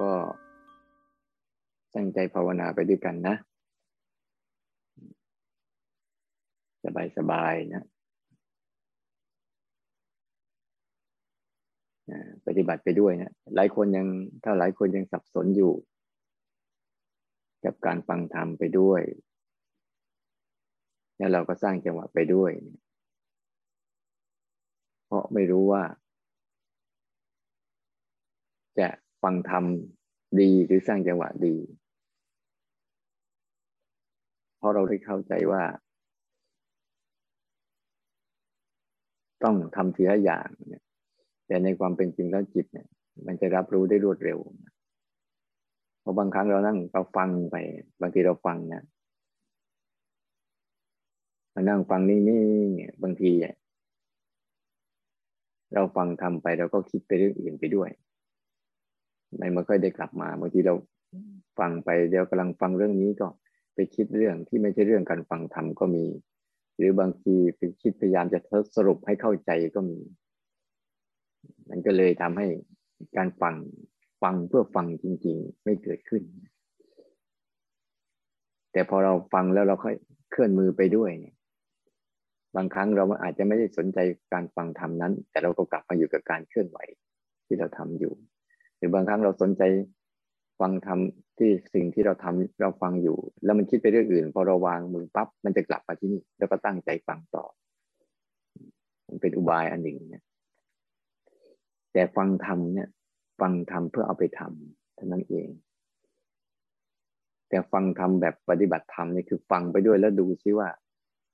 ก็ตั้งใจภาวนาไปด้วยกันนะ สบายสบายนะ ปฏิบัติไปด้วยนะ หลายคนยัง ถ้าหลายคนยังสับสนอยู่ กับการฟังธรรมไปด้วย แล้วเราก็สร้างจังหวะไปด้วย เพราะไม่รู้ว่า จะ ฟังธรรมดีหรือสร้างจังหวะดี เพราะเราได้เข้าใจว่า ต้องทำทีละอย่างเนี่ยแต่ในความเป็นจริงแล้วจิตเนี่ย มันจะรับรู้ได้รวดเร็วเพราะบางครั้งเรานั่งเราฟังไป บางทีเราฟังนะมานั่งฟังนี่นี่เนี่ยบางทีเราฟังทำไปเราก็คิดไปเรื่องอื่นไปด้วย ไม่มาค่อยได้กลับมาบางทีเราฟังไปเดี๋ยวกำลังฟังเรื่องนี้ก็ไปคิดเรื่องที่ไม่ใช่เรื่องการฟังธรรมก็มี หรือบางทีไปคิดพยายามจะสรุปให้เข้าใจก็มี มันก็เลยทำให้การฟังฟังเพื่อฟังจริง ๆ ไม่เกิดขึ้น แต่พอเราฟังแล้วเราค่อยเคลื่อนมือไปด้วยเนี่ยบางครั้งเราอาจจะไม่ได้สนใจการฟังธรรมนั้น แต่เราก็กลับมาอยู่กับการเคลื่อนไหวที่เราทำอยู่ รือบางครั้งเราสนใจฟังทำที่สิ่งที่เราทำเราฟังอยู่ แล้วมันคิดไปเรื่องอื่น พอเราวางมือปั๊บมันจะกลับมาที่นี่แล้วก็ตั้งใจฟังต่อ มันเป็นอุบายอันหนึ่งเนี่ยแต่ฟังทำเนี่ย ฟังทำเพื่อเอาไปทำเท่านั้นเอง แต่ฟังทำแบบปฏิบัติธรรมนี่คือฟังไปด้วยแล้วดูซิว่า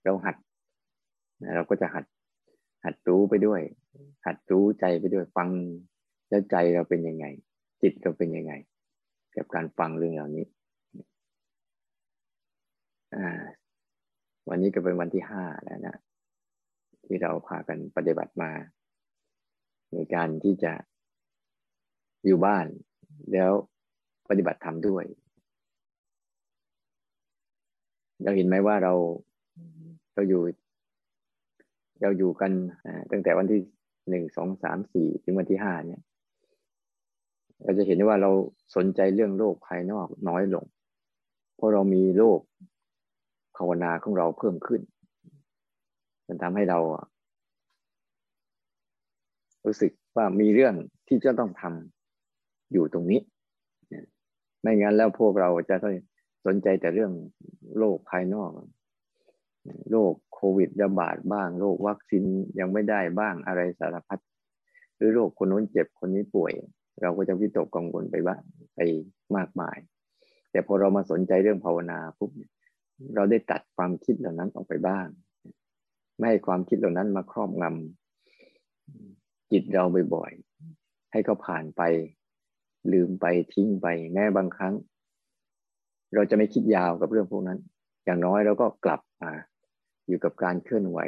เราหัดเราก็จะหัด หัดรู้ไปด้วย หัดรู้ใจไปด้วยฟัง แล้วใจเราเป็นยังไง จิตเราเป็นยังไง กับการฟังเรื่องเหล่านี้วันนี้ก็เป็นวันที่ห้าแล้วนะ ที่เราพากันปฏิบัติมา ในการที่จะอยู่บ้าน แล้วปฏิบัติธรรมด้วย เราเห็นไหมว่าเราเราอยู่ เราอยู่กันตั้งแต่วันที่หนึ่งสองสามสี่ถึงวันที่ห้าเนี่ย เราจะเห็นได้ว่าเราสนใจเรื่องโลกภายนอกน้อยลง เพราะเรามีโลกภาวนาของเราเพิ่มขึ้น มันทำให้เรารู้สึกว่ามีเรื่องที่จะต้องทำอยู่ตรงนี้ไม่งั้นแล้วพวกเราจะต้องสนใจแต่เรื่องโลกภายนอก โรคโควิดระบาดบ้าง โรควัคซีนยังไม่ได้บ้างอะไรสารพัด หรือโรคคนนู้นเจ็บคนนี้ป่วย เราก็จะวิตกกังวลไปว่าไปมากมาย แต่พอเรามาสนใจเรื่องภาวนาปุ๊บเราได้ตัดความคิดเหล่านั้นออกไปบ้าง ไม่ให้ความคิดเหล่านั้นมาครอบงำจิตเราบ่อยๆให้เขาผ่านไป ลืมไปทิ้งไปแม้บางครั้ง เราจะไม่คิดยาวกับเรื่องพวกนั้น อย่างน้อยเราก็กลับมาอยู่กับการเคลื่อนไหว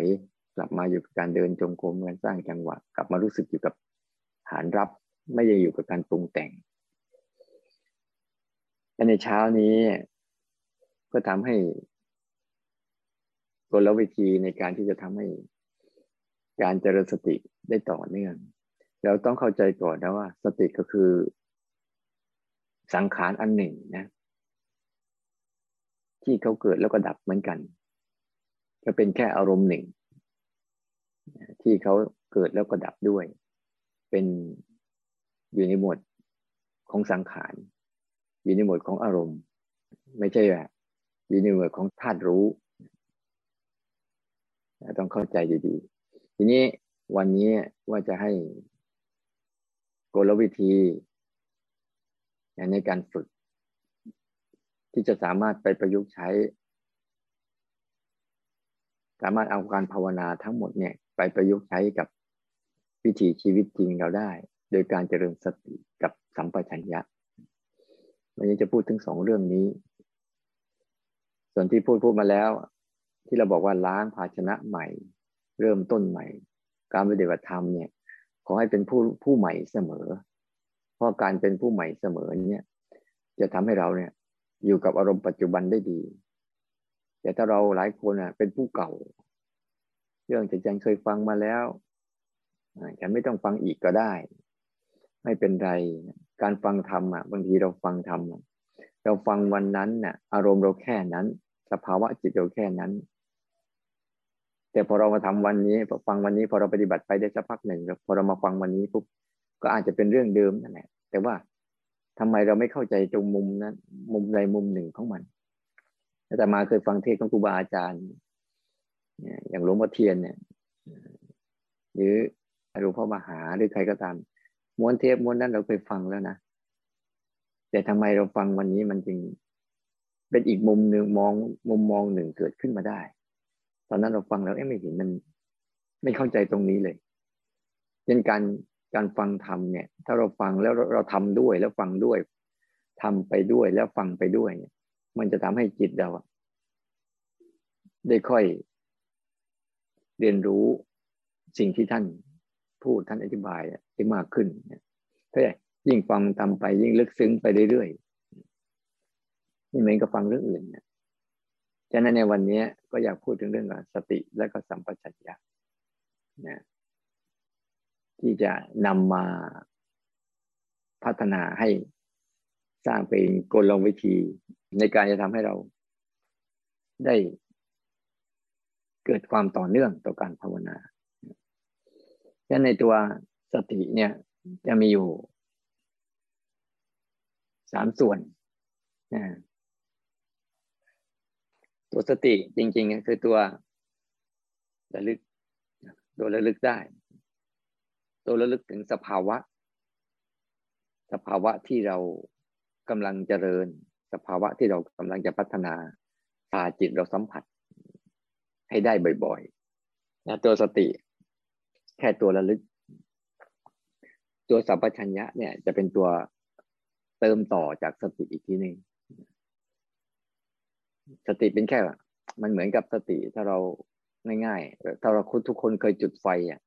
กลับมาอยู่กับการเดินจงกรมการสร้างจังหวะกลับมารู้สึกอยู่กับฐานรับ ไม่ได้อยู่กับการปรุงแต่งและในเช้านี้ก็ทำให้กลวิธีในการที่จะทำให้การเจริญสติได้ต่อเนื่อง เราต้องเข้าใจก่อนนะว่า สติก็คือสังขารอันหนึ่งนะ ที่เขาเกิดแล้วก็ดับเหมือนกันจะเป็นแค่อารมณ์หนึ่ง ที่เขาเกิดแล้วก็ดับด้วย เป็น อยู่ในหมวดของสังขาร อยู่ในหมวดของอารมณ์ ไม่ใช่ว่าอยู่ในหมวดของธาตุรู้ ต้องเข้าใจดีๆ ทีนี้วันนี้ว่าจะให้กลวิธี ในการฝึก ที่จะสามารถไปประยุกต์ใช้ สามารถเอาการภาวนาทั้งหมดเนี่ย ไปประยุกต์ใช้กับวิถีชีวิตจริงเราได้ โดยการเจริญสติกับสัมปชัญญะวันนี้จะพูดถึงสองเรื่องนี้ ส่วนที่พูดพูดมาแล้ว ที่เราบอกว่าล้างภาชนะใหม่ เริ่มต้นใหม่ การปฏิบัติธรรมเนี่ย ขอให้เป็นผู้ผู้ใหม่เสมอ เพราะการเป็นผู้ใหม่เสมอเนี่ย จะทำให้เราเนี่ยอยู่กับอารมณ์ปัจจุบันได้ดี แต่ถ้าเราหลายคนอะเป็นผู้เก่า เรื่องจะยังเคยฟังมาแล้วฉันไม่ต้องฟังอีกก็ได้ ไม่เป็นไร การฟังธรรมอะบางทีเราฟังธรรมเราฟังวันนั้นน่ะ อารมณ์เราแค่นั้น สภาวะจิตเราแค่นั้น แต่พอเรามาทำวันนี้พอฟังวันนี้พอเราปฏิบัติไปได้สักพักหนึ่งพอเรามาฟังวันนี้ปุ๊บก็อาจจะเป็นเรื่องเดิมนั่นแหละแต่ว่าทำไมเราไม่เข้าใจตรงมุมนั้น มุมใดมุมหนึ่งของมันแต่มาเคยฟังเทศของครูบาอาจารย์อย่างหลวงพ่อเทียนเนี่ย หรือหลวงพ่อมหาหรือใครก็ตาม ม้วนเทปม้วนนั้นเราเคยฟังแล้วนะ แต่ทำไมเราฟังวันนี้มันจึง เป็นอีกมุมหนึ่งมองมุมมองหนึ่งเกิดขึ้นมาได้ ตอนนั้นเราฟังแล้วเอ๊ะไม่เห็นมัน ไม่เข้าใจตรงนี้เลยเช่นการการฟังธรรมเนี่ย ถ้าเราฟังแล้วเราทำด้วยแล้วฟังด้วยทำไปด้วยแล้วฟังไปด้วยเนี่ย มันจะทำให้จิตเราได้ค่อยเรียนรู้สิ่งที่ท่าน พูดท่านอธิบายได้มากขึ้นเนี่ยถ้ายิ่งฟังทำไปยิ่งลึกซึ้งไปเรื่อยๆนี่เหมือนกับฟังเรื่องอื่นเนี่ยฉะนั้นในวันนี้ก็อยากพูดถึงเรื่องสติและก็สัมปชัญญะนะที่จะนำมาพัฒนาให้สร้างเป็นกลวิธีในการจะทำให้เราได้เกิดความต่อเนื่องต่อการภาวนา ฉะนั้นในตัวสติเนี่ยจะมีอยู่สามส่วนนะตัวสติจริงๆคือตัวระลึก ตัวระลึกได้ ตัวระลึกถึงสภาวะ สภาวะที่เรากำลังเจริญ สภาวะที่เรากำลังจะพัฒนาพาจิตเราสัมผัสให้ได้บ่อยๆนะตัวสติ แค่ตัวระลึก ตัวสัมปชัญญะเนี่ย จะเป็นตัวเติมต่อจากสติอีกทีหนึ่งสติเป็นแค่ มันเหมือนกับสติถ้าเราง่ายๆถ้าเราทุกคนเคยจุดไฟอะ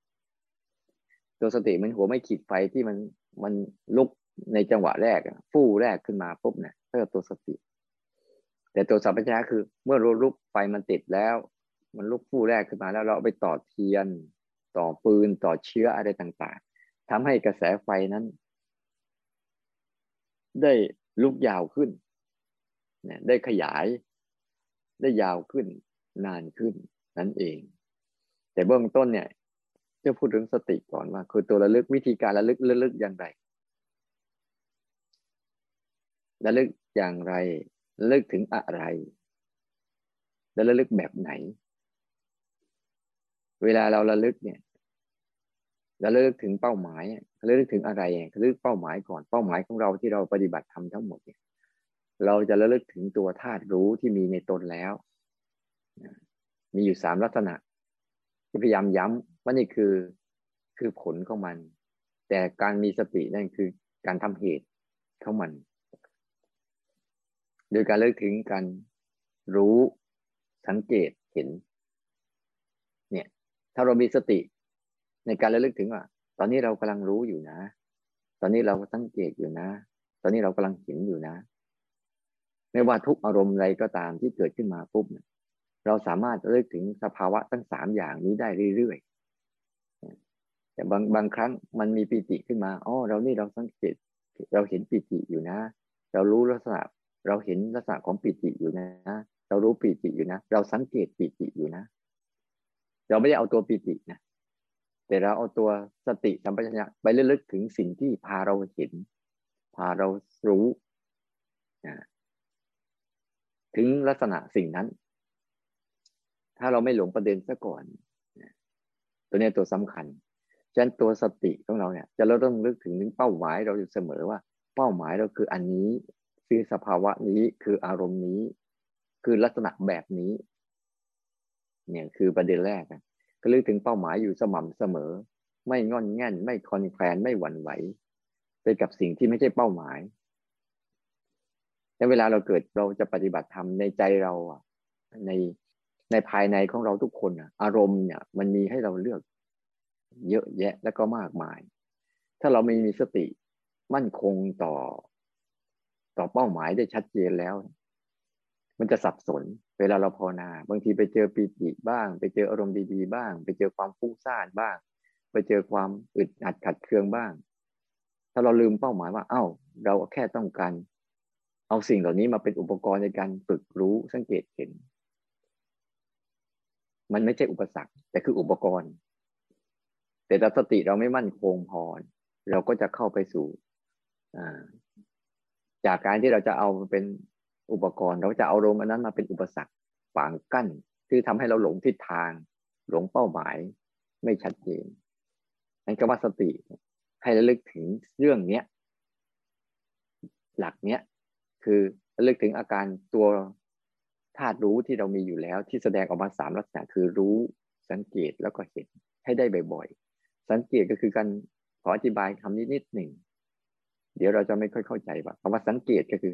ตัวสติมันหัวไม่ขีดไฟที่มันมันลุกในจังหวะแรกฟู่แรกขึ้นมาปุ๊บเนี่ยก็ตัวสติ แต่ตัวสัมปชัญญะคือ เมื่อรู้ลุกไฟมันติดแล้ว มันลุกฟู่แรกขึ้นมาแล้วเราไปต่อเทียน ต่อปืนต่อเชื้ออะไรต่างๆทำให้กระแสไฟนั้น ได้ลุกยาวขึ้นได้ขยาย ได้ยาวขึ้น นานขึ้นนั่นเอง แต่เบื้องต้นเนี่ยจะพูดถึงสติก่อนว่า คือตัวระลึกวิธีการระลึกระลึกอย่างไรระลึกอย่างไรระลึกถึงอะไรและระลึกแบบไหน เวลาเราระลึกเนี่ยระลึกถึงเป้าหมายระลึกถึงอะไรระลึกเป้าหมายก่อนเป้าหมายของเราที่เราปฏิบัติทำทั้งหมดเนี่ย เราจะระลึกถึงตัวธาตุรู้ที่มีในตนแล้ว มีอยู่สามลักษณะพยายามย้ำว่านี่คือคือผลของมัน แต่การมีสตินั่นคือการทำเหตุของมัน โดยการเลิกถึงการรู้สังเกตเห็น ถ้าเรามีสติในการระลึกถึงว่า ตอนนี้เรากำลังรู้อยู่นะ ตอนนี้เราสังเกตอยู่นะ ตอนนี้เรากำลังเห็นอยู่นะ ไม่ว่าทุกอารมณ์อะไรก็ตามที่เกิดขึ้นมาปุ๊บเราสามารถระลึกถึงสภาวะทั้งสามอย่างนี้ได้เรื่อยๆแต่บางบางครั้งมันมีปิติขึ้นมาอ๋อเรานี่เราสังเกต เราเห็นปิติอยู่นะ เรารู้ลักษณะเราเห็นลักษณะของปิติอยู่นะ เรารู้ปิติอยู่นะ เราสังเกตปิติอยู่นะ เราไม่ได้เอาตัวปิตินะแต่เราเอาตัวสติสัมปชัญญะไปเลึกถึงสิ่งที่พาเราเห็น พาเรารู้ถึงลักษณะสิ่งนั้น ถ้าเราไม่หลงประเด็นซะก่อนตัวนี้ตัวสำคัญฉะนั้นตัวสติของเราเนี่ย จะเราต้องนึกถึงถึงเป้าหมายเราอยู่เสมอว่า เป้าหมายเราคืออันนี้คือสภาวะนี้คืออารมณ์นี้ คือลักษณะแบบนี้ เนี่ยคือประเด็นแรกนะก็ลึกถึงเป้าหมายอยู่สม่ำเสมอ ไม่งอนแง่น ไม่คอนแคลนไม่หวั่นไหว ไปกับสิ่งที่ไม่ใช่เป้าหมายแต่เวลาเราเกิดเราจะปฏิบัติธรรมในใจเราอะในในภายในของเราทุกคนอะ อารมณ์เนี่ย มันมีให้เราเลือก เยอะแยะแล้วก็มากมาย ถ้าเราไม่มีสติมั่นคงต่อ ต่อเป้าหมายได้ชัดเจนแล้ว มันจะสับสน เวลาเราภาวนา บางทีไปเจอปีติบ้าง ไปเจออารมณ์ดีๆ บ้าง ไปเจอความฟุ้งซ่านบ้าง ไปเจอความอึดอัดขัดเคืองบ้าง ถ้าเราลืมเป้าหมายว่าเอา้า เราแค่ต้องการเอาสิ่งเหล่านี้มาเป็นอุปกรณ์ในการฝึกรู้สังเกตเห็น มันไม่ใช่อุปสรรค แต่คืออุปกรณ์ แต่ถ้าสติเราไม่มั่นคงพอเราก็จะเข้าไปสู่จากการที่เราจะเอาเป็น อุปกรณ์ เราจะเอาลมอันนั้นมาเป็นอุปสรรคฝางกั้นที่ทำให้เราหลงทิศทาง หลงเป้าหมายไม่ชัดเจนนั่นก็ว่าสติให้ระลึกถึงเรื่องเนี้ยหลักเนี้ยคือระลึกถึงอาการตัวธาตุรู้ที่เรามีอยู่แล้วที่แสดงออกมาสามลักษณะคือรู้สังเกตแล้วก็เห็นให้ได้บ่อยๆ สังเกตก็คือการขออธิบายคำนี้นิดหนึ่ง เดี๋ยวเราจะไม่ค่อยเข้าใจว่าคำว่าสังเกตก็คือ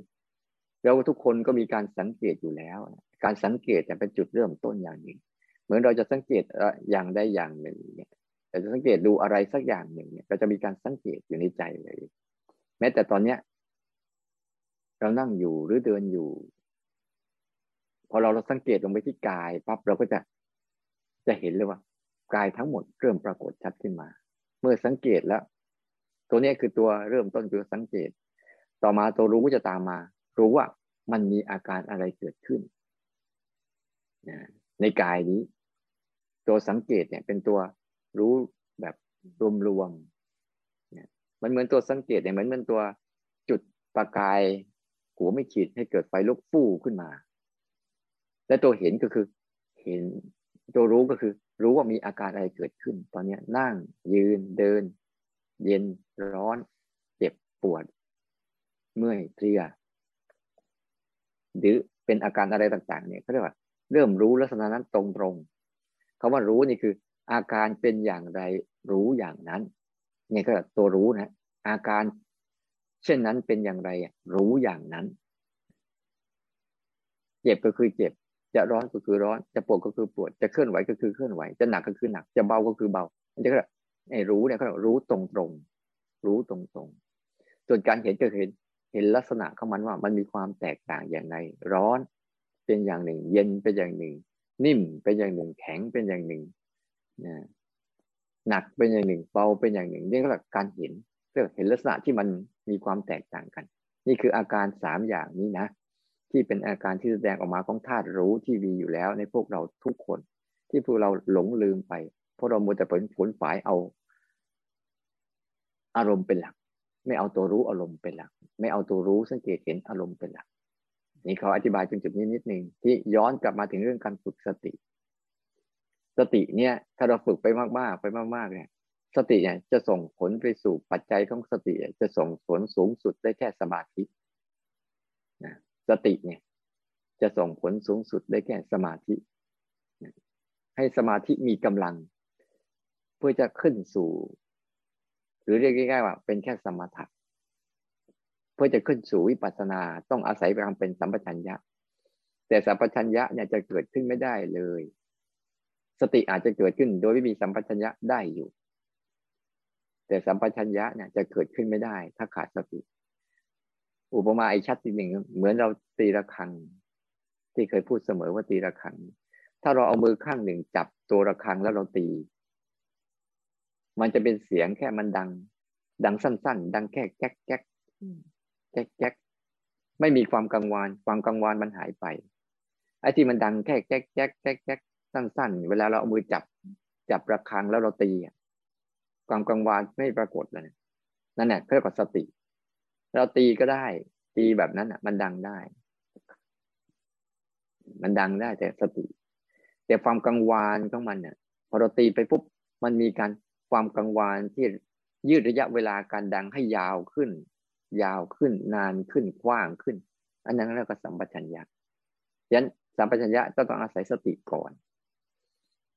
เราทุกคนก็มีการสังเกตอยู่แล้ว การสังเกตจะเป็นจุดเริ่มต้นอย่างหนึ่งเหมือนเราจะสังเกตอย่างใดอย่างหนึ่งเนี่ยแต่จะสังเกตดูอะไรสักอย่างหนึ่งเนี่ยเราจะมีการสังเกตอยู่ในใจเลย แม้แต่ตอนเนี้ย เรานั่งอยู่หรือเดินอยู่ พอเราเราสังเกตลงไปที่กายปั๊บเราก็จะจะเห็นเลยว่ากายทั้งหมดเริ่มปรากฏชัดขึ้นมา เมื่อสังเกตแล้ว ตัวนี้คือตัวเริ่มต้นคือสังเกต ต่อมาตัวรู้ก็จะตามมา รู้ว่ามันมีอาการอะไรเกิดขึ้นในกายนี้ ตัวสังเกตเนี่ยเป็นตัวรู้แบบรวมๆมันเหมือนตัวสังเกตเนี่ยเหมือนเหมือนตัวจุดประกาย หัวไม่ขีดให้เกิดไฟลุกฟู่ขึ้นมา และตัวเห็นก็คือเห็นตัวรู้ก็คือ รู้ว่ามีอาการอะไรเกิดขึ้น ตอนนี้นั่งยืนเดิน เย็นร้อน เจ็บปวด เมื่อยเพลีย หรือเป็นอาการอะไรต่างๆเนี่ยเขาเรียกว่าเริ่มรู้ลักษณะนั้นตรงๆคาว่ารู้นี่คือ อาการเป็นอย่างไรรู้อย่างนั้นเนี่ยก็ตัวรู้นะอาการเช่นนั้นเป็นอย่างไรรู้อย่างนั้น เจ็บก็คือเจ็บ จะร้อนก็คือร้อน จะปวดก็คือปวด จะเคลื่อนไหวก็คือเคลื่อนไหว จะหนักก็คือหนัก จะเบาก็คือเบาอันนี้ก็ไอ้รู้เนี่ยเขารู้ตรงตรงรู้ตรงตรงส่วนการเห็นก็เห็น เห็นลักษณะของมันว่ามันมีความแตกต่างอย่างไรร้อนเป็นอย่างหนึ่ง เย็นเป็นอย่างหนึ่ง นิ่มเป็นอย่างหนึ่ง แข็งเป็นอย่างหนึ่งนะหนักเป็นอย่างหนึ่งเบาเป็นอย่างหนึ่งนี่ก็คือการเห็นเพื่องเห็นลักษณะที่มันมีความแตกต่างกัน นี่คืออาการสามอย่างนี้นะ ที่เป็นอาการที่แสดงออกมาของธาตุรู้ที่มีอยู่แล้วในพวกเราทุกคน ที่พวกเราหลงลืมไปเพราะเรามัวแต่ผลผลฝ่ายเอา อารมณ์เป็นหลัก ไม่เอาตัวรู้อารมณ์เป็นหลัก ไม่เอาตัวรู้สังเกตเห็นอารมณ์เป็นหลัก นี่เขาอธิบายจนจุดนี้นิดนึงที่ย้อนกลับมาถึงเรื่องการฝึกสติ สติเนี่ยถ้าเราฝึกไปมากๆ ไปมากๆเนี่ยสติเนี่ยจะส่งผลไปสู่ปัจจัยของสติจะส่งผลสูงสุดได้แค่สมาธินะสติเนี่ยจะส่งผลสูงสุดได้แค่สมาธิ ให้สมาธิมีกำลัง เพื่อจะขึ้นสู่ รือเรียกง่ายๆว่าเป็นแค่สมถะเพื่อจะขึ้นสู่วิปัสสนาต้องอาศัยความเป็นสัมปชัญญะ แต่สัมปชัญญะเนี่ยจะเกิดขึ้นไม่ได้เลย สติอาจจะเกิดขึ้น โดยไม่มีสัมปชัญญะได้อยู่ แต่สัมปชัญญะเนี่ยจะเกิดขึ้นไม่ได้ ถ้าขาดสติ อุปมาไอชัดทีหนึ่งเหมือนเราตีระฆัง ที่เคยพูดเสมอว่าตีระฆัง ถ้าเราเอามือข้างหนึ่งจับตัวระฆังแล้วเราตี มันจะเป็นเสียงแค่มันดัง ดังสั้น ๆ ดังแค่แก๊กแก๊กแก๊กแก๊กไม่มีความกังวานความกังวานมันหายไปไอ้ที่มันดังแค่แก๊กแก๊กแก๊กแก๊กสั้น ๆ เวลาเราเอามือจับจับระฆังแล้วเราตีความกังวานไม่ปรากฏเลยนั่นแหละเรียกว่าสติ เราตีก็ได้ ตีแบบนั้นอะ มันดังได้ มันดังได้แต่สติ แต่ความกังวานของมันเนี่ยพอเราตีไปปุ๊บมันมีการ ความกังวานที่ยืดระยะเวลาการดังให้ยาวขึ้น ยาวขึ้นนานขึ้นกว้างขึ้น อันนั้นเรียกว่าสัมปชัญญะยันสัมปชัญญะต้องอาศัยสติก่อน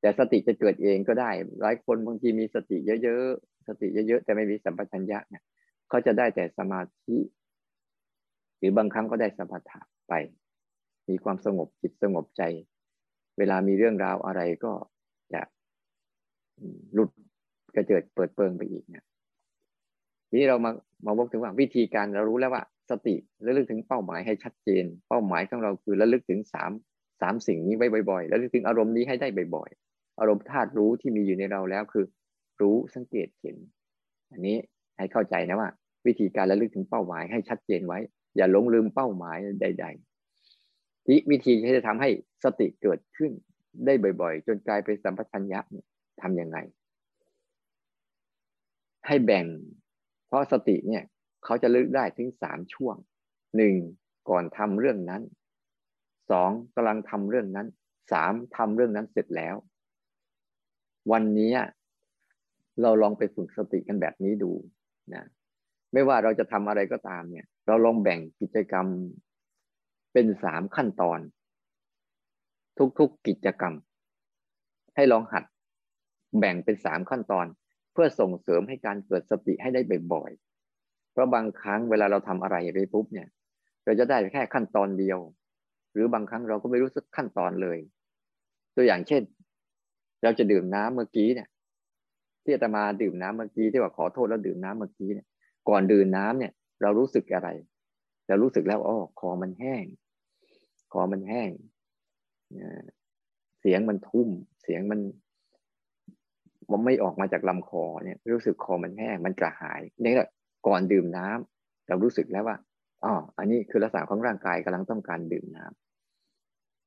แต่สติจะเกิดเองก็ได้ หลายคนบางทีมีสติเยอะๆสติเยอะๆแต่ไม่มีสัมปชัญญะเนี่ยเขาจะได้แต่สมาธิ หรือบางครั้งก็ได้สมถะไป มีความสงบจิตสงบใจ เวลามีเรื่องราวอะไรก็จะหลุด กระเจิดเปิดเปิงไปอีกเนี่ยทีนี้เรามามาบอกถึงว่าวิธีการเรารู้แล้วว่าสติระลึกถึงเป้าหมายให้ชัดเจน เป้าหมายของเราคือระลึกถึงสามสามสิ่งนี้ไว้บ่อยๆแล้วลึกถึงอารมณ์นี้ให้ได้บ่อยๆ อารมณ์ธาตุรู้ที่มีอยู่ในเราแล้วคือ รู้สังเกตเห็น อันนี้ให้เข้าใจนะว่า วิธีการระลึกถึงเป้าหมายให้ชัดเจนไว้ อย่าหลงลืมเป้าหมายใด ๆ ที่วิธีที่จะทำให้สติเกิดขึ้นได้บ่อย ๆ จนกลายเป็นสัมปชัญญะทำยังไง ให้แบ่ง เพราะสติเนี่ยเขาจะลึกได้ถึงสามช่วงหนึ่งก่อนทำเรื่องนั้นสองกำลังทำเรื่องนั้นสามทำเรื่องนั้นเสร็จแล้ว วันนี้เราลองไปฝึกสติกันแบบนี้ดูนะไม่ว่าเราจะทำอะไรก็ตามเนี่ย เราลองแบ่งกิจกรรมเป็นสามขั้นตอน ทุกๆกกิจกรรม ให้ลองหัด แบ่งเป็นสามขั้นตอน เพื่อส่งเสริมให้การเกิดสติให้ได้บ่อยๆ เพราะบางครั้งเวลาเราทำอะไรไปปุ๊บเนี่ย เราจะได้แค่ขั้นตอนเดียว หรือบางครั้งเราก็ไม่รู้สึกขั้นตอนเลย ตัวอย่างเช่น เราจะดื่มน้ำเมื่อกี้เนี่ย ที่อาตมาดื่มน้ำเมื่อกี้ที่ว่าขอโทษแล้วดื่มน้ำเมื่อกี้เนี่ย ก่อนดื่มน้ำเนี่ย เรารู้สึกอะไร เรารู้สึกแล้วอ๋อคอมันแห้ง คอมันแห้ง เสียงมันทุ่ม เสียงมัน มันไม่ออกมาจากลำคอเนี่ยรู้สึกคอมันแห้งมันกระหายนี่แหละก่อนดื่มน้ำเรารู้สึกแล้วว่าอ๋ออันนี้คือลักษณะของร่างกายกำลังต้องการดื่มน้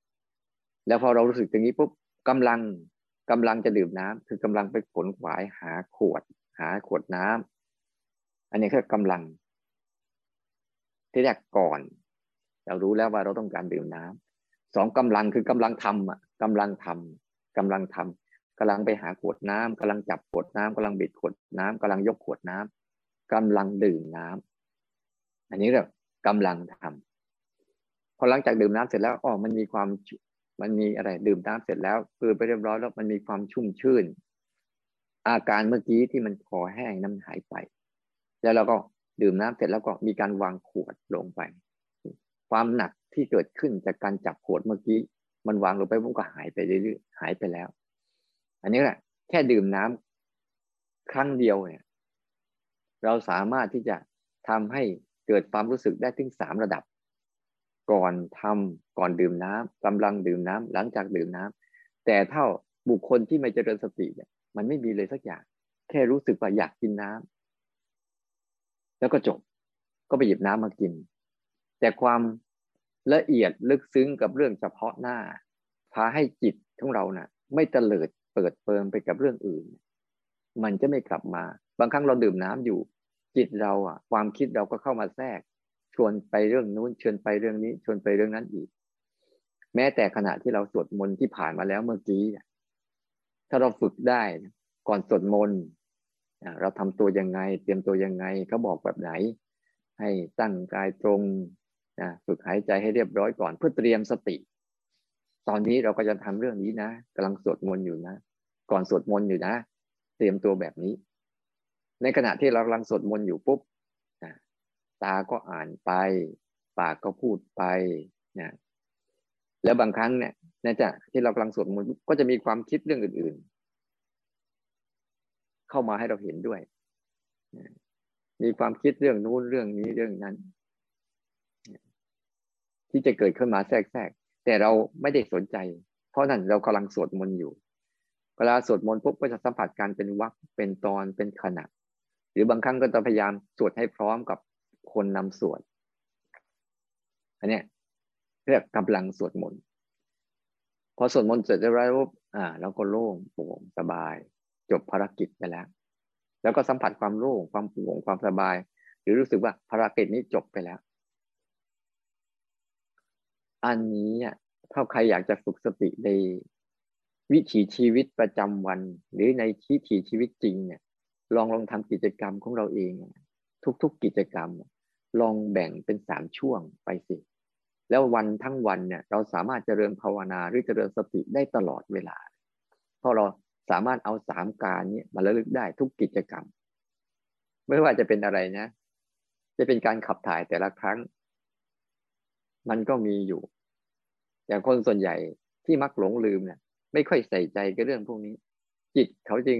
ำแล้วพอเรารู้สึกอย่างนี้ปุ๊บกำลังกำลังจะดื่มน้ำคือกำลังไปขนขวายหาขวด หาขวดน้ำอันนี้คือกำลัง ที่แรกก่อน เรารู้แล้วว่าเราต้องการดื่มน้ำสองกำลังคือกำลังทำอะกำลังทำกำลังทำ กำลังไปหาขวดน้ำกำลังจับขวดน้ำกำลังบิดขวดน้ำกำลังยกขวดน้ำกำลังดื่มน้ำอันนี้เรียกกำลังทำพอหลังจากดื่มน้ำเสร็จแล้วอ๋อมันมีความมันมีอะไรดื่มน้ำเสร็จแล้วคือไปเรียบร้อยแล้วมันมีความชุ่มชื่น อาการเมื่อกี้ที่มันคอแห้งน้ำหายไป แล้วเราก็ดื่มน้ำเสร็จแล้วก็มีการวางขวดลงไป ความหนักที่เกิดขึ้นจากการจับขวดเมื่อกี้ มันวางลงไปมันก็หายไปเรื่อยๆหายไปแล้ว อันนี้แหละแค่ดื่มน้ำครั้งเดียวเนี่ย เราสามารถที่จะทำให้เกิดความรู้สึกได้ถึงสามระดับ ก่อนทำก่อนดื่มน้ำกำลังดื่มน้ำหลังจากดื่มน้ำแต่เท่าบุคคลที่ไม่เจริญสติเนี่ย มันไม่มีเลยสักอย่าง แค่รู้สึกว่าอยากกินน้ำแล้วก็จบ ก็ไปหยิบน้ำมากิน แต่ความละเอียดลึกซึ้งกับเรื่องเฉพาะหน้าพาให้จิตของเรานะ่ะ ไม่เตลิด เปิดเปิงไปกับเรื่องอื่น มันจะไม่กลับมา บางครั้งเราดื่มน้ำอยู่ จิตเราอะ ความคิดเราก็เข้ามาแทรก ชวนไปเรื่องนู้นชวนไปเรื่องนี้ ชวนไปเรื่องนั้นอีก แม้แต่ขณะที่เราสวดมนต์ที่ผ่านมาแล้วเมื่อกี้ถ้าเราฝึกได้ก่อนสวดมนต์เราทำตัวยังไง เตรียมตัวยังไงเขาบอกแบบไหน ให้ตั้งกายตรงนะฝึกหายใจให้เรียบร้อยก่อนเพื่อเตรียมสติ ตอนนี้เราก็จะทำเรื่องนี้นะกำลังสวดมนต์อยู่นะ ก่อนสวดมนต์อยู่นะ เตรียมตัวแบบนี้ ในขณะที่เรากำลังสวดมนต์อยู่ปุ๊บตาก็อ่านไป ปากก็พูดไปนะแล้วบางครั้งเนี่ยนะจ๊ะที่เรากำลังสวดมนต์ก็จะมีความคิดเรื่องอื่น ๆ เข้ามาให้เราเห็นด้วยมีความคิดเรื่องนู้นเรื่องนี้เรื่องนั้น ที่จะเกิดขึ้นมาแทรกแทรก แต่เราไม่ได้สนใจ เพราะนั่นเรากำลังสวดมนต์อยู่ เวลาสวดมนต์ปุ๊บก็จะสัมผัสการเป็นวักเป็นตอนเป็นขณะ หรือบางครั้งก็จะพยายามสวดให้พร้อมกับคนนำสวดอันนี้เรียกกำลังสวดมนต์พอสวดมนต์เสร็จเรียบร้อยปุ๊บอ่าเราก็โล่งโปร่งสบาย จบภารกิจไปแล้ว แล้วก็สัมผัสความโล่งความโปร่งความสบาย หรือรู้สึกว่าภารกิจนี้จบไปแล้ว อันนี้ถ้าใครอยากจะฝึกสติในวิถีชีวิตประจำวัน หรือในวิถีชีวิตจริงเนี่ย ลองลองทำกิจกรรมของเราเอง ทุก ๆกิจกรรม ลองแบ่งเป็นสามช่วงไปสิ แล้ววันทั้งวันเนี่ย เราสามารถเจริญภาวนาหรือเจริญสติได้ตลอดเวลา เพราะเราสามารถเอาสามการนี้มาระลึกได้ทุกกิจกรรม ไม่ว่าจะเป็นอะไรนะ จะเป็นการขับถ่ายแต่ละครั้ง มันก็มีอยู่ อย่างคนส่วนใหญ่ที่มักหลงลืมเนี่ย ไม่ค่อยใส่ใจกับเรื่องพวกนี้ จิตเขาจึง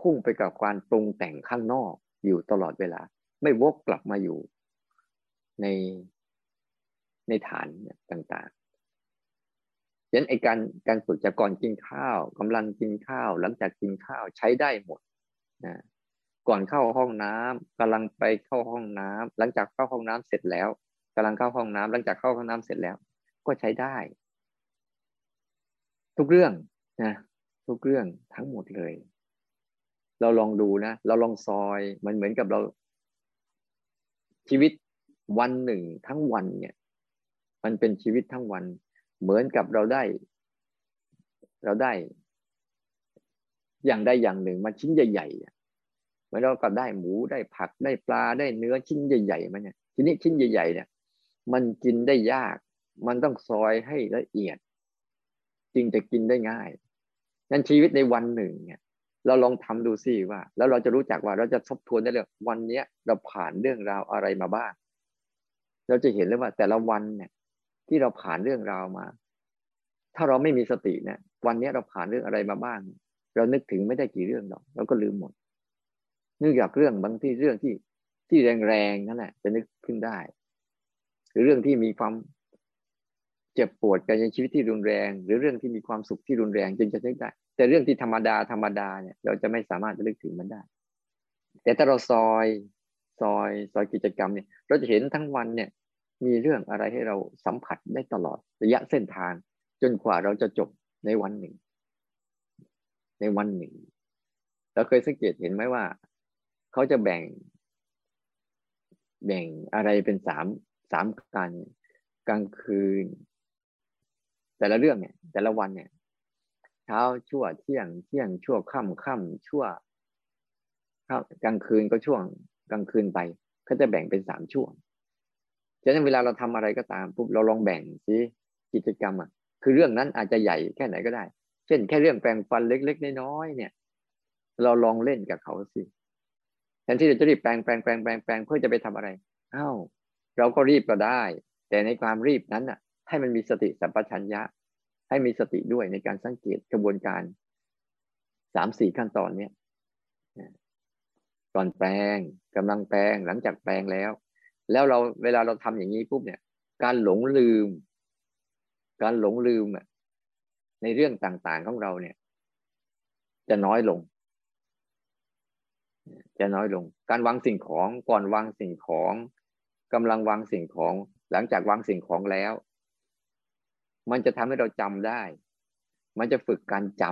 พุ่งไปกับความปรุงแต่งข้างนอกอยู่ตลอดเวลา ไม่วกกลับมาอยู่ในในฐานต่างๆฉะนั้นไอการการฝึกจากก่อนกินข้าวกำลังกินข้าว หลังจากกินข้าวใช้ได้หมดนะก่อนเข้าห้องน้ำกำลังไปเข้าห้องน้ำหลังจากเข้าห้องน้ำเสร็จแล้วกำลังเข้าห้องน้ำหลังจากเข้าห้องน้ำเสร็จแล้ว ก็ใช้ได้ ทุกเรื่องนะทุกเรื่องทั้งหมดเลย เราลองดูนะ เราลองซอยมันเหมือนกับเรา ชีวิตวันหนึ่งทั้งวันเนี่ย มันเป็นชีวิตทั้งวัน เหมือนกับเราได้ เราได้ อย่างใดอย่างหนึ่งมาชิ้นใหญ่ๆเหมือนเราก็ได้หมูได้ผักได้ปลาได้เนื้อชิ้นใหญ่ๆมาเนี่ยทีนี้ชิ้นใหญ่ๆเนี่ย มันกินได้ยาก มันต้องซอยให้ละเอียด จึงจะกินได้ง่ายนั้นชีวิตในวันหนึ่งเนี่ยเราลองทำดูสิว่า แล้วเราจะรู้จักว่าเราจะทบทวนได้เลยวันเนี้ยเราผ่านเรื่องราวอะไรมาบ้าง เราจะเห็นเลยว่า แต่ละวันเนี่ย ที่เราผ่านเรื่องราวมา ถ้าเราไม่มีสติเนี่ยวันนี้เราผ่านเรื่องอะไรมาบ้าง เรานึกถึงไม่ได้กี่เรื่องหรอกเราก็ลืมหมดเนื่องจากเรื่องบางที่เรื่องที่ที่แรงๆนั่นแหละจะนึกขึ้นได้ หรือเรื่องที่มีความ เจ็บปวดกันในชีวิตที่รุนแรง หรือเรื่องที่มีความสุขที่รุนแรงจึงจะนึกได้ แต่เรื่องที่ธรรมดาธรรมดาเนี่ยเราจะไม่สามารถจะนึกถึงมันได้ แต่ถ้าเราซอยซอยซอยกิจกรรมเนี่ยเราจะเห็นทั้งวันเนี่ยมีเรื่องอะไรให้เราสัมผัสได้ตลอดระยะเส้นทาง จนกว่าเราจะจบในวันหนึ่ง ในวันหนึ่งเราเคยสังเกตเห็นไหมว่า เขาจะแบ่ง แบ่งอะไรเป็นสามสามการกลางคืน แต่ละเรื่องเนี่ย แต่ละวันเนี่ย เช้าชั่วเที่ยงเที่ยงชั่วค่ำค่ำชั่วกลางคืนก็ช่วงกลางคืนไปก็จะแบ่งเป็นสามช่วงฉะนั้นเวลาเราทำอะไรก็ตามปุ๊บเราลองแบ่งสิกิจกรรมอะ คือเรื่องนั้นอาจจะใหญ่แค่ไหนก็ได้ เช่น แค่เรื่องแปลงฟันเล็กๆน้อยๆเนี่ย เราลองเล่นกับเขาสิแทนที่เราจะรีบแปลงแปลงแปลงแปลงแปลงเพื่อจะไปทำอะไรอ้าวเราก็รีบก็ได้ แต่ในความรีบนั้นอะ ให้มันมีสติสัมปชัญญะ ให้มีสติด้วยในการสังเกตกระบวนการสามสี่ขั้นตอนเนี้ยก่อนแปลงกำลังแปลงหลังจากแปลงแล้ว แล้วเราเวลาเราทำอย่างนี้ปุ๊บเนี่ย การหลงลืม การหลงลืมในเรื่องต่างๆของเราเนี่ย จะน้อยลง จะน้อยลง การวางสิ่งของก่อนวางสิ่งของกำลังวางสิ่งของ หลังจากวางสิ่งของแล้ว มันจะทำให้เราจำได้ มันจะฝึกการจ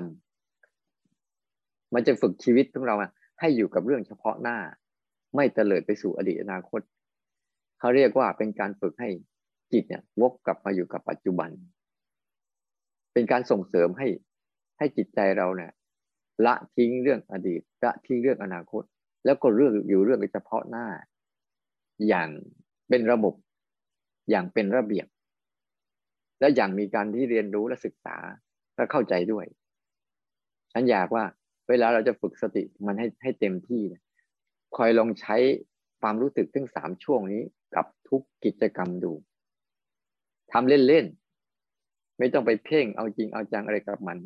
ำมันจะฝึกชีวิตของเราให้อยู่กับเรื่องเฉพาะหน้า ไม่เตลิดไปสู่อดีตอนาคต เขาเรียกว่าเป็นการฝึกให้จิตเนี่ยวกกลับมาอยู่กับปัจจุบัน เป็นการส่งเสริมให้ให้จิตใจเราเนี่ยละทิ้งเรื่องอดีตละทิ้งเรื่องอนาคต แล้วก็เรื่องอยู่เรื่องเฉพาะหน้า อย่างเป็นระบบอย่างเป็นระเบียบ และอย่างมีการที่เรียนรู้และศึกษาและเข้าใจด้วย ฉันอยากว่าเวลาเราจะฝึกสติมันให้ให้เต็มที่คอยลองใช้ความรู้สึกทั้งสามช่วงนี้กับทุกกิจกรรมดูทำเล่นๆ ไม่ต้องไปเพ่งเอาจริงเอาจังอะไรกับมัน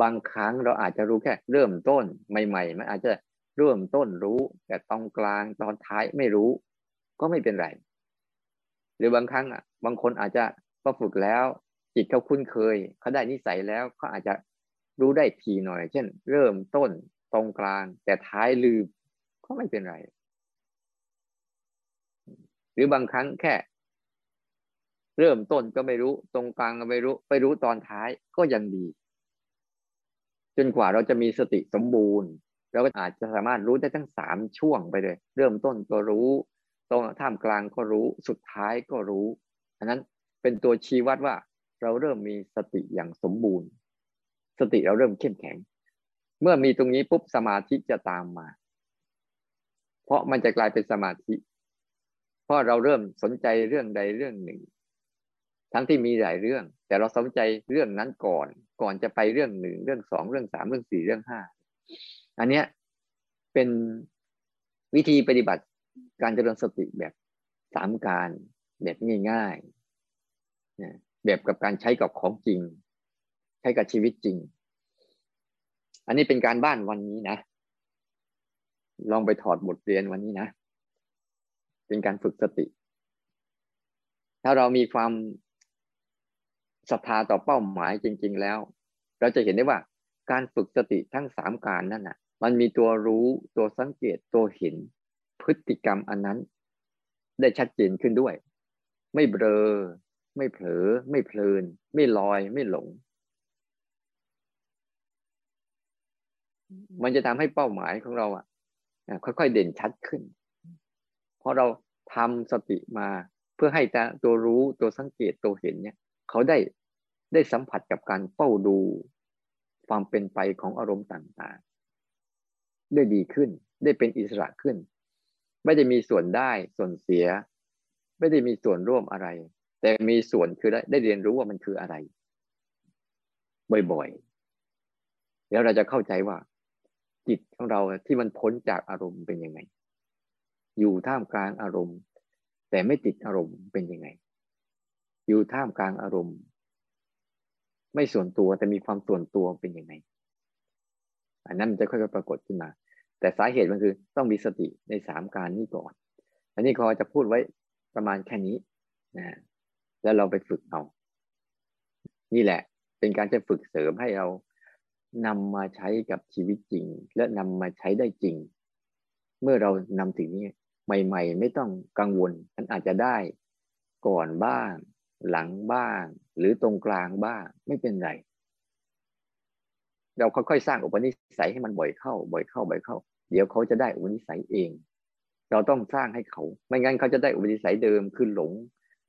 บางครั้งเราอาจจะรู้แค่ เริ่มต้นใหม่ๆ มันอาจจะเริ่มต้นรู้ แต่ตรงกลางตอนท้ายไม่รู้ ก็ไม่เป็นไร หรือบางครั้งอะ บางคนอาจจะ พอฝึกแล้ว จิตเขาคุ้นเคยเขาได้นิสัยแล้วเขาอาจจะรู้ได้ทีหน่อย เช่น เริ่มต้นตรงกลาง แต่ท้ายลืมก็ไม่เป็นไร หรือบางครั้งแค่ เริ่มต้นก็ไม่รู้ ตรงกลางก็ไม่รู้ ไปรู้ตอนท้ายก็ยังดี จนกว่าเราจะมีสติสมบูรณ์เราก็อาจจะสามารถรู้ได้ทั้งสามช่วงไปเลย เริ่มต้นก็รู้ ตรงท่ามกลางก็รู้สุดท้ายก็รู้อันนั้น เป็นตัวชี้วัดว่า เราเริ่มมีสติอย่างสมบูรณ์ สติเราเริ่มเข้มแข็ง เมื่อมีตรงนี้ปุ๊บสมาธิจะตามมา เพราะมันจะกลายเป็นสมาธิ เพราะเราเริ่มสนใจเรื่องใดเรื่องหนึ่ง ทั้งที่มีหลายเรื่อง แต่เราสนใจเรื่องนั้นก่อน ก่อนจะไปเรื่องหนึ่งเรื่องสองเรื่องสามเรื่องสี่เรื่องห้าอันเนี้ยเป็นวิธีปฏิบัติการเจริญสติแบบสามการแบบง่าย แบบกับการใช้กับของจริง ใช้กับชีวิตจริง อันนี้เป็นการบ้านวันนี้นะ ลองไปถอดบทเรียนวันนี้นะ เป็นการฝึกสติ ถ้าเรามีความศรัทธาต่อเป้าหมายจริง ๆ แล้ว เราจะเห็นได้ว่าการฝึกสติทั้งสามการนั่นน่ะ มันมีตัวรู้ตัวสังเกตตัวเห็น พฤติกรรมอันนั้น ได้ชัดเจนขึ้นด้วย ไม่เบลอ ไม่เผลอ ไม่เพลิน ไม่ลอย ไม่หลง มันจะทำให้เป้าหมายของเราอะค่อยๆเด่นชัดขึ้น เพราะเราทำสติมาเพื่อให้ตัวรู้ตัวสังเกตตัวเห็นเนี่ย เขาได้ได้สัมผัสกับการเฝ้าดูความเป็นไปของอารมณ์ต่างๆ ได้ดีขึ้น ได้เป็นอิสระขึ้น ไม่ได้มีส่วนได้ส่วนเสีย ไม่ได้มีส่วนร่วมอะไร แต่มีส่วนคือได้ได้เรียนรู้ว่ามันคืออะไร บ่อยๆ แล้วเราจะเข้าใจว่า จิตของเราที่มันพ้นจากอารมณ์เป็นยังไง อยู่ท่ามกลางอารมณ์ แต่ไม่ติดอารมณ์เป็นยังไง อยู่ท่ามกลางอารมณ์ ไม่ส่วนตัวแต่มีความส่วนตัวเป็นยังไง อันนั้นมันจะค่อยๆปรากฏขึ้นมา แต่สาเหตุมันคือต้องมีสติในสามการนี้ก่อน อันนี้ขาจะพูดไว้ประมาณแค่นี้นะ แล้วเราไปฝึกเอา นี่แหละ เป็นการจะฝึกเสริมให้เรานำมาใช้กับชีวิตจริง และนำมาใช้ได้จริง เมื่อเรานำถึงนี้ใหม่ ๆ ไม่ต้องกังวลมันอาจจะได้ก่อนบ้าง หลังบ้าง หรือตรงกลางบ้าง ไม่เป็นไร เราค่อยๆสร้างอุปนิสัยให้มันบ่อยเข้า บ่อยเข้า บ่อยเข้า เดี๋ยวเขาจะได้อุปนิสัยเอง เราต้องสร้างให้เขา ไม่งั้นเขาจะได้อุปนิสัยเดิมคือหลง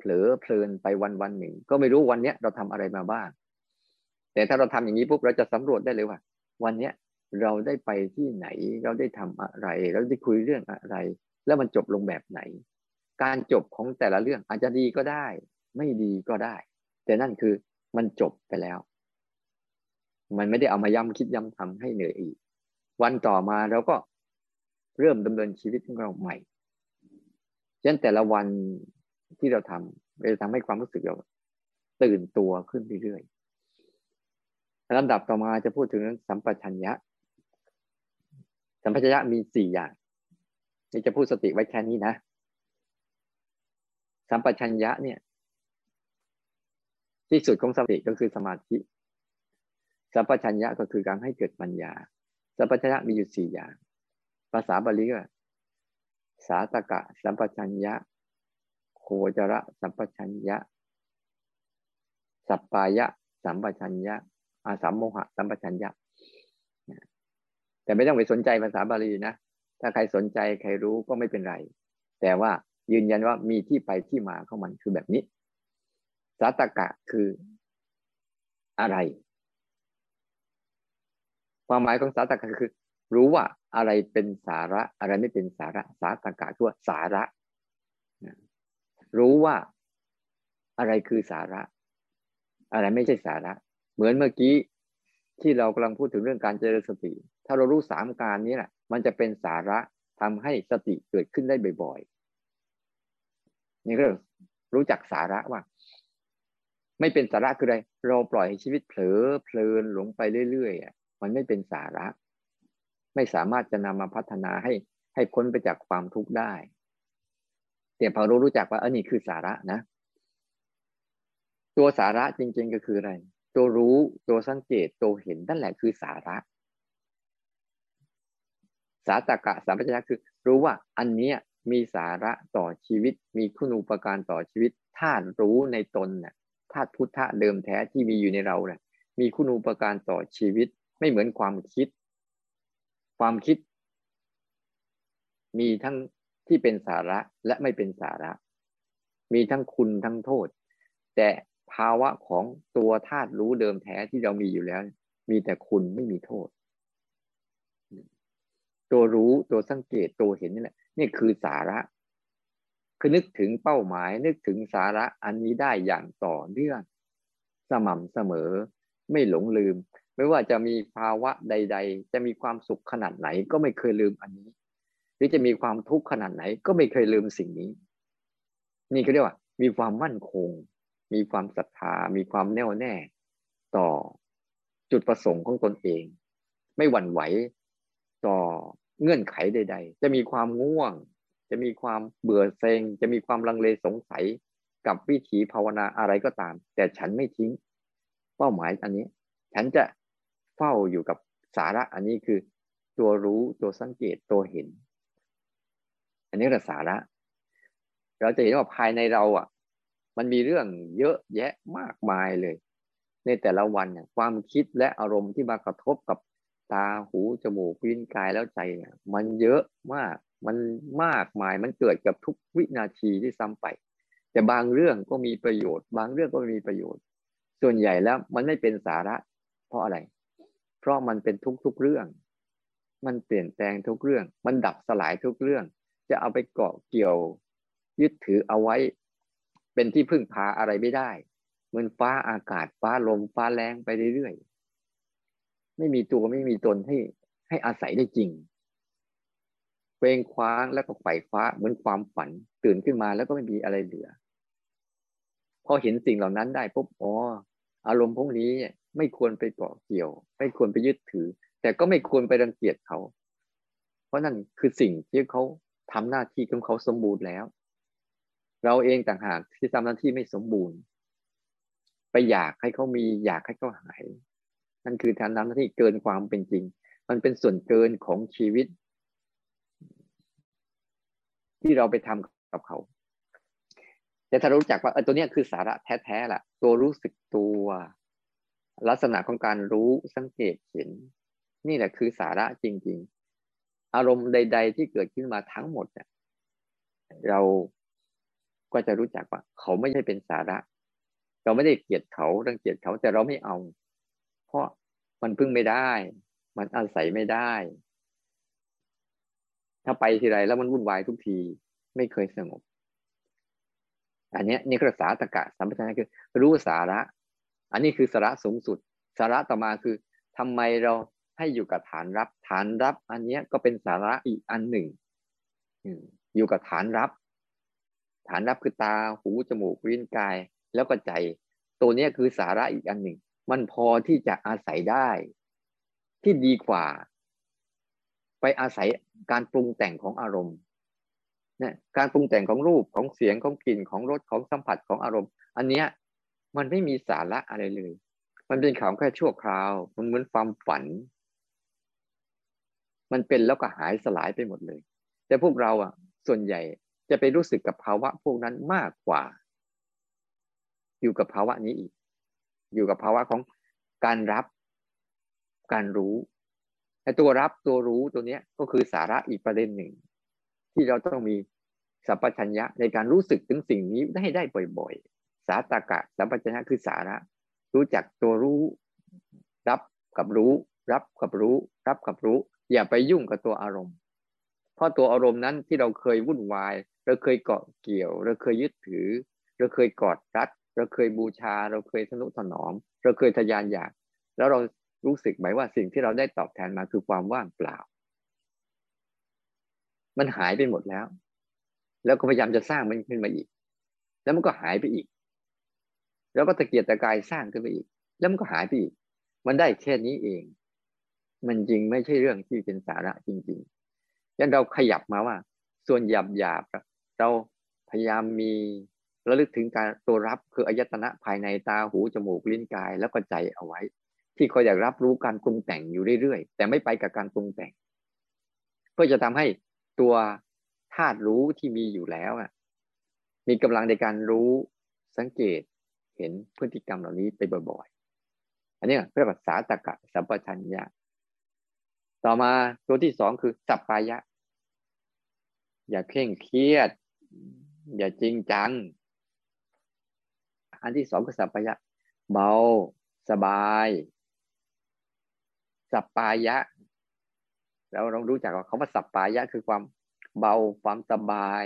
ลอเพลินไปวันวันหนึ่ง ก็ไม่รู้วันเนี้ยเราทำอะไรมาบ้าง แต่ถ้าเราทำอย่างนี้ปุ๊บเราจะสำรวจได้เลยว่า วันเนี้ยเราได้ไปที่ไหน เราได้ทำอะไร เราได้คุยเรื่องอะไร แล้วมันจบลงแบบไหน การจบของแต่ละเรื่องอาจจะดีก็ได้ ไม่ดีก็ได้ แต่นั่นคือมันจบไปแล้ว มันไม่ได้เอามาย้ำคิดย้ำทำให้เหนื่อยอีก วันต่อมาเราก็เริ่มดำเนินชีวิตของเราใหม่ฉะนั้นแต่ละวัน ที่เราทำเราจะทำให้ความรู้สึกเราตื่นตัวขึ้นเรื่อยๆลำดับต่อมาจะพูดถึงสัมปชัญญะ สัมปชัญญะมีสี่อย่างนี่จะพูดสติไว้แค่นี้นะ สัมปชัญญะเนี่ย ที่สุดของสติก็คือสมาธิ สัพพัญญะก็คือการให้เกิดปัญญา สัพพัญญะมีอยู่สี่อย่าง ภาษาบาลีก็สาตกะ สัมปชัญญะ โคจระสัมปชัญญะ สัปปายะ สัมปชัญญะอาสัมโมหะ สัมปชัญญะ แต่ไม่ต้องไปสนใจภาษาบาลีนะ ถ้าใครสนใจใครรู้ก็ไม่เป็นไร แต่ว่ายืนยันว่ามีที่ไปที่มาของมันคือแบบนี้ สาตกะคืออะไร ความหมายของสาตกะคือ รู้ว่าอะไรเป็นสาระ อะไรไม่เป็นสาระ สาตกะคือสาระ รู้ว่าอะไรคือสาระ อะไรไม่ใช่สาระ เหมือนเมื่อกี้ที่เรากำลังพูดถึงเรื่องการเจริญสติ ถ้าเรารู้สามการนี้แหละมันจะเป็นสาระทำให้สติเกิดขึ้นได้บ่อยๆนี่ก็รู้จักสาระว่า ไม่เป็นสาระคืออะไร เราปล่อยให้ชีวิตเผลอเพลินหลงไปเรื่อยๆอะมันไม่เป็นสาระ ไม่สามารถจะนำมาพัฒนาให้ให้พ้นไปจากความทุกข์ได้ แต่พอรู้รู้จักว่าอันนี้คือสาระนะ ตัวสาระจริง ๆ ก็คืออะไร ตัวรู้ตัวสังเกตตัวเห็นนั่นแหละคือสาระ สาตกะสามัญญะคือ รู้ว่าอันนี้มีสาระต่อชีวิต มีคุณูปการต่อชีวิตถ้ารู้ในตนเนี่ยธาตุพุทธะเดิมแท้ที่มีอยู่ในเราเนี่ยมีคุณูปการต่อชีวิต ไม่เหมือนความคิด ความคิด มีทั้ง ที่เป็นสาระและไม่เป็นสาระ มีทั้งคุณทั้งโทษ แต่ภาวะของตัวธาตุรู้เดิมแท้ที่เรามีอยู่แล้ว มีแต่คุณไม่มีโทษ ตัวรู้ตัวสังเกตตัวเห็นนี่แหละนี่คือสาระคือนึกถึงเป้าหมายนึกถึงสาระอันนี้ได้อย่างต่อเนื่องสม่ำเสมอ ไม่หลงลืม ไม่ว่าจะมีภาวะใด ๆ จะมีความสุขขนาดไหนก็ไม่เคยลืมอันนี้ หรือจะมีความทุกข์ขนาดไหน ก็ไม่เคยลืมสิ่งนี้ นี่เขาเรียกว่า มีความมั่นคง มีความศรัทธา มีความแน่วแน่ ต่อจุดประสงค์ของตนเอง ไม่หวั่นไหวต่อเงื่อนไขใด ๆ จะมีความง่วง จะมีความเบื่อเซ็ง จะมีความลังเลสงสัยกับวิถีภาวนาอะไรก็ตาม แต่ฉันไม่ทิ้ง เป้าหมายอันนี้ ฉันจะเฝ้าอยู่กับสาระอันนี้คือ ตัวรู้ตัวสังเกตตัวเห็น อันนี้คือสาระ เราจะเห็นว่าภายในเราอะ มันมีเรื่องเยอะแยะมากมายเลย ในแต่ละวันเนี่ยความคิดและอารมณ์ที่มากระทบกับตาหูจมูกลิ้นกายแล้วใจเนี่ย มันเยอะมาก มันมากมายมันเกิดกับทุกวินาทีที่ซ้ำไป แต่บางเรื่องก็มีประโยชน์ บางเรื่องก็มีประโยชน์ ส่วนใหญ่แล้วมันไม่เป็นสาระ เพราะอะไร เพราะมันเป็นทุกๆเรื่อง มันเปลี่ยนแปลงทุกเรื่อง มันดับสลายทุกเรื่อง จะเอาไปเกาะเกี่ยว ยึดถือเอาไว้ เป็นที่พึ่งพาอะไรไม่ได้ เหมือนฟ้าอากาศฟ้าลมฟ้าแรงไปเรื่อยๆไม่มีตัวไม่มีตนให้ให้อาศัยได้จริงเพลงคว้างแล้วก็ไขว่คว้าเหมือนความฝันตื่นขึ้นมาแล้วก็ไม่มีอะไรเหลือ พอเห็นสิ่งเหล่านั้นได้ปุ๊บอ๋ออารมณ์พวกนี้ไม่ควรไปเกาะเกี่ยว ไม่ควรไปยึดถือ แต่ก็ไม่ควรไปรังเกียจเขา เพราะนั่นคือสิ่งที่เขา ทำหน้าที่ของเขาสมบูรณ์แล้ว เราเองต่างหากที่ทำหน้าที่ไม่สมบูรณ์ ไปอยากให้เขามีอยากให้เขาหาย นั่นคือการทำหน้าที่เกินความเป็นจริง มันเป็นส่วนเกินของชีวิต ที่เราไปทำกับเขา แต่ถ้ารู้จักว่าเออตัวนี้คือสาระแท้ๆล่ะ ตัวรู้สึกตัว ลักษณะของการรู้สังเกตเห็น นี่แหละคือสาระจริง ๆ อารมณ์ใด ๆ ที่เกิดขึ้นมาทั้งหมดเนี่ยเราก็จะรู้จักว่า เขาไม่ใช่เป็นสาระ เราไม่ได้เกลียดเขารังเกียจเขาแต่เราไม่เอา เพราะมันพึ่งไม่ได้ มันอาศัยไม่ได้ ถ้าไปทีไรแล้วมันวุ่นวายทุกที ไม่เคยสงบ อันนี้นี่คือสาตกะสัมปชัญญะคือรู้สาระ อันนี้คือสาระสูงสุด สาระต่อมาคือทำไมเรา ให้อยู่กับฐานรับ ฐานรับ อันนี้ก็เป็นสาระอีกอันหนึ่งอยู่กับฐานรับ ฐานรับคือตาหูจมูกลิ้นกาย แล้วก็ใจ ตัวนี้คือสาระอีกอันหนึ่ง มันพอที่จะอาศัยได้ ที่ดีกว่า ไปอาศัยการปรุงแต่งของอารมณ์เนี่ยการปรุงแต่งของรูปของเสียงของกลิ่นของรสของสัมผัสของอารมณ์ อันเนี้ยมันไม่มีสาระอะไรเลย มันเป็นของแค่ชั่วคราว มันเหมือนความฝัน มันเป็นแล้วก็หายสลายไปหมดเลย แต่พวกเราอะส่วนใหญ่จะไปรู้สึกกับภาวะพวกนั้นมากกว่า อยู่กับภาวะนี้อีก อยู่กับภาวะของการรับ การรู้ไอ้ตัวรับตัวรู้ตัวเนี้ยก็คือสาระอีกประเด็นหนึ่ง ที่เราต้องมีสัพพัญญะในการรู้สึกถึงสิ่งนี้ได้ได้บ่อยๆ สาตากะสัพพัญญะคือสาระ รู้จักตัวรู้ รับกับรู้ รับกับรู้ รับกับรู้ อย่าไปยุ่งกับตัวอารมณ์ เพราะตัวอารมณ์นั้นที่เราเคยวุ่นวาย เราเคยเกาะเกี่ยว เราเคยยึดถือ เราเคยกอดรัด เราเคยบูชา เราเคยทนุถนอม เราเคยทยานอยาก แล้วเรารู้สึกไหมว่าสิ่งที่เราได้ตอบแทนมาคือความว่างเปล่า มันหายไปหมดแล้ว แล้วก็พยายามจะสร้างมันขึ้นมาอีก แล้วมันก็หายไปอีก แล้วก็ตะเกียกตะกายสร้างขึ้นไปอีก แล้วมันก็หายไปอีก มันได้แค่นี้เอง มันจริงไม่ใช่เรื่องที่เป็นสาระจริงๆยันเราขยับมาว่า ส่วนหยาบหยาบเราพยายามมีระลึกถึงการตัวรับคืออายตนะภายในตาหูจมูกลิ้นกายแล้วก็ใจเอาไว้ ที่คอยอยากรับรู้การปรุงแต่งอยู่เรื่อยๆ แต่ไม่ไปกับการปรุงแต่ง เพื่อจะทำให้ตัวธาตุรู้ที่มีอยู่แล้วมีกำลังในการรู้สังเกตเห็นพฤติกรรมเหล่านี้ไปบ่อยๆ อันนี้เรียกว่าสาตกะสัมปชัญญะ ต่อมาตัวที่สองคือสัพพายะ อย่าเคร่งเครียด อย่าจริงจัง อันที่สองคือสัพพยะ เบา สบาย สัพปายะเราเรารู้จักว่าเขาว่าสัพปายะ คือความเบาความสบาย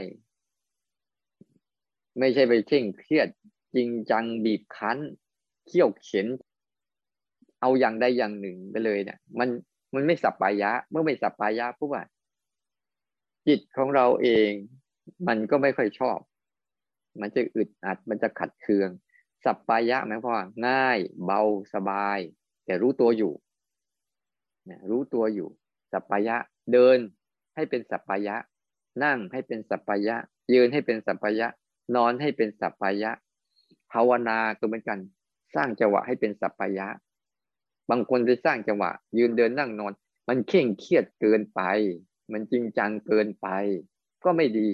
ไม่ใช่ไปเคร่งเครียด จริงจังบีบคั้นเขี่ยวเข็น เอาอย่างใดอย่างหนึ่งไปเลยเนี่ยมัน มันไม่สัพปายะ เมื่อไม่สัพปายะปุ๊บว่าจิตของเราเอง มันก็ไม่ค่อยชอบ มันจะอึดอัด มันจะขัดเคือง สัปปายะหมายความว่าง่าย เบาสบาย แต่รู้ตัวอยู่นี่ยรู้ตัวอยู่ สัปปายะ เดินให้เป็นสัปปายะ นั่งให้เป็นสัปปายะ ยืนให้เป็นสัปปายะ นอนให้เป็นสัปปายะ ภาวนาก็เหมือนกัน สร้างจังหวะให้เป็นสัปปายะ บางคนจะสร้างจังหวะ ยืนเดินนั่งนอน มันเข่งเครียดเกินไป มันจริงจังเกินไป ก็ไม่ดี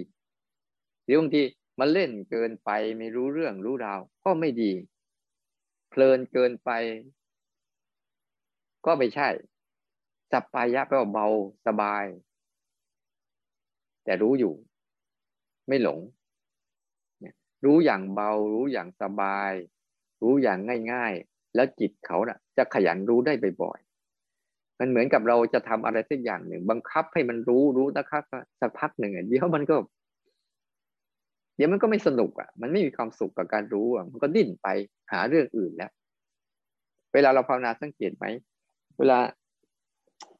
หรือบางทีมันเล่นเกินไปไม่รู้เรื่องรู้ราว ก็ไม่ดี เพลินเกินไป ก็ไม่ใช่สัปปายะแปลว่าเบาสบาย แต่รู้อยู่ ไม่หลง รู้อย่างเบา รู้อย่างสบาย รู้อย่างง่าย แล้วจิตเขาน่ะ จะขยันรู้ได้บ่อยๆมันเหมือนกับเราจะทำอะไรสักอย่างหนึ่ง บังคับให้มันรู้รู้นะครับสักพักหนึ่งเดี๋ยวมันก็ เดี๋ยวมันก็ไม่สนุกอะ มันไม่มีความสุขกับการรู้อะมันก็ดิ้นไปหาเรื่องอื่นแล้ว เวลาเราภาวนาสังเกตไหมเวลา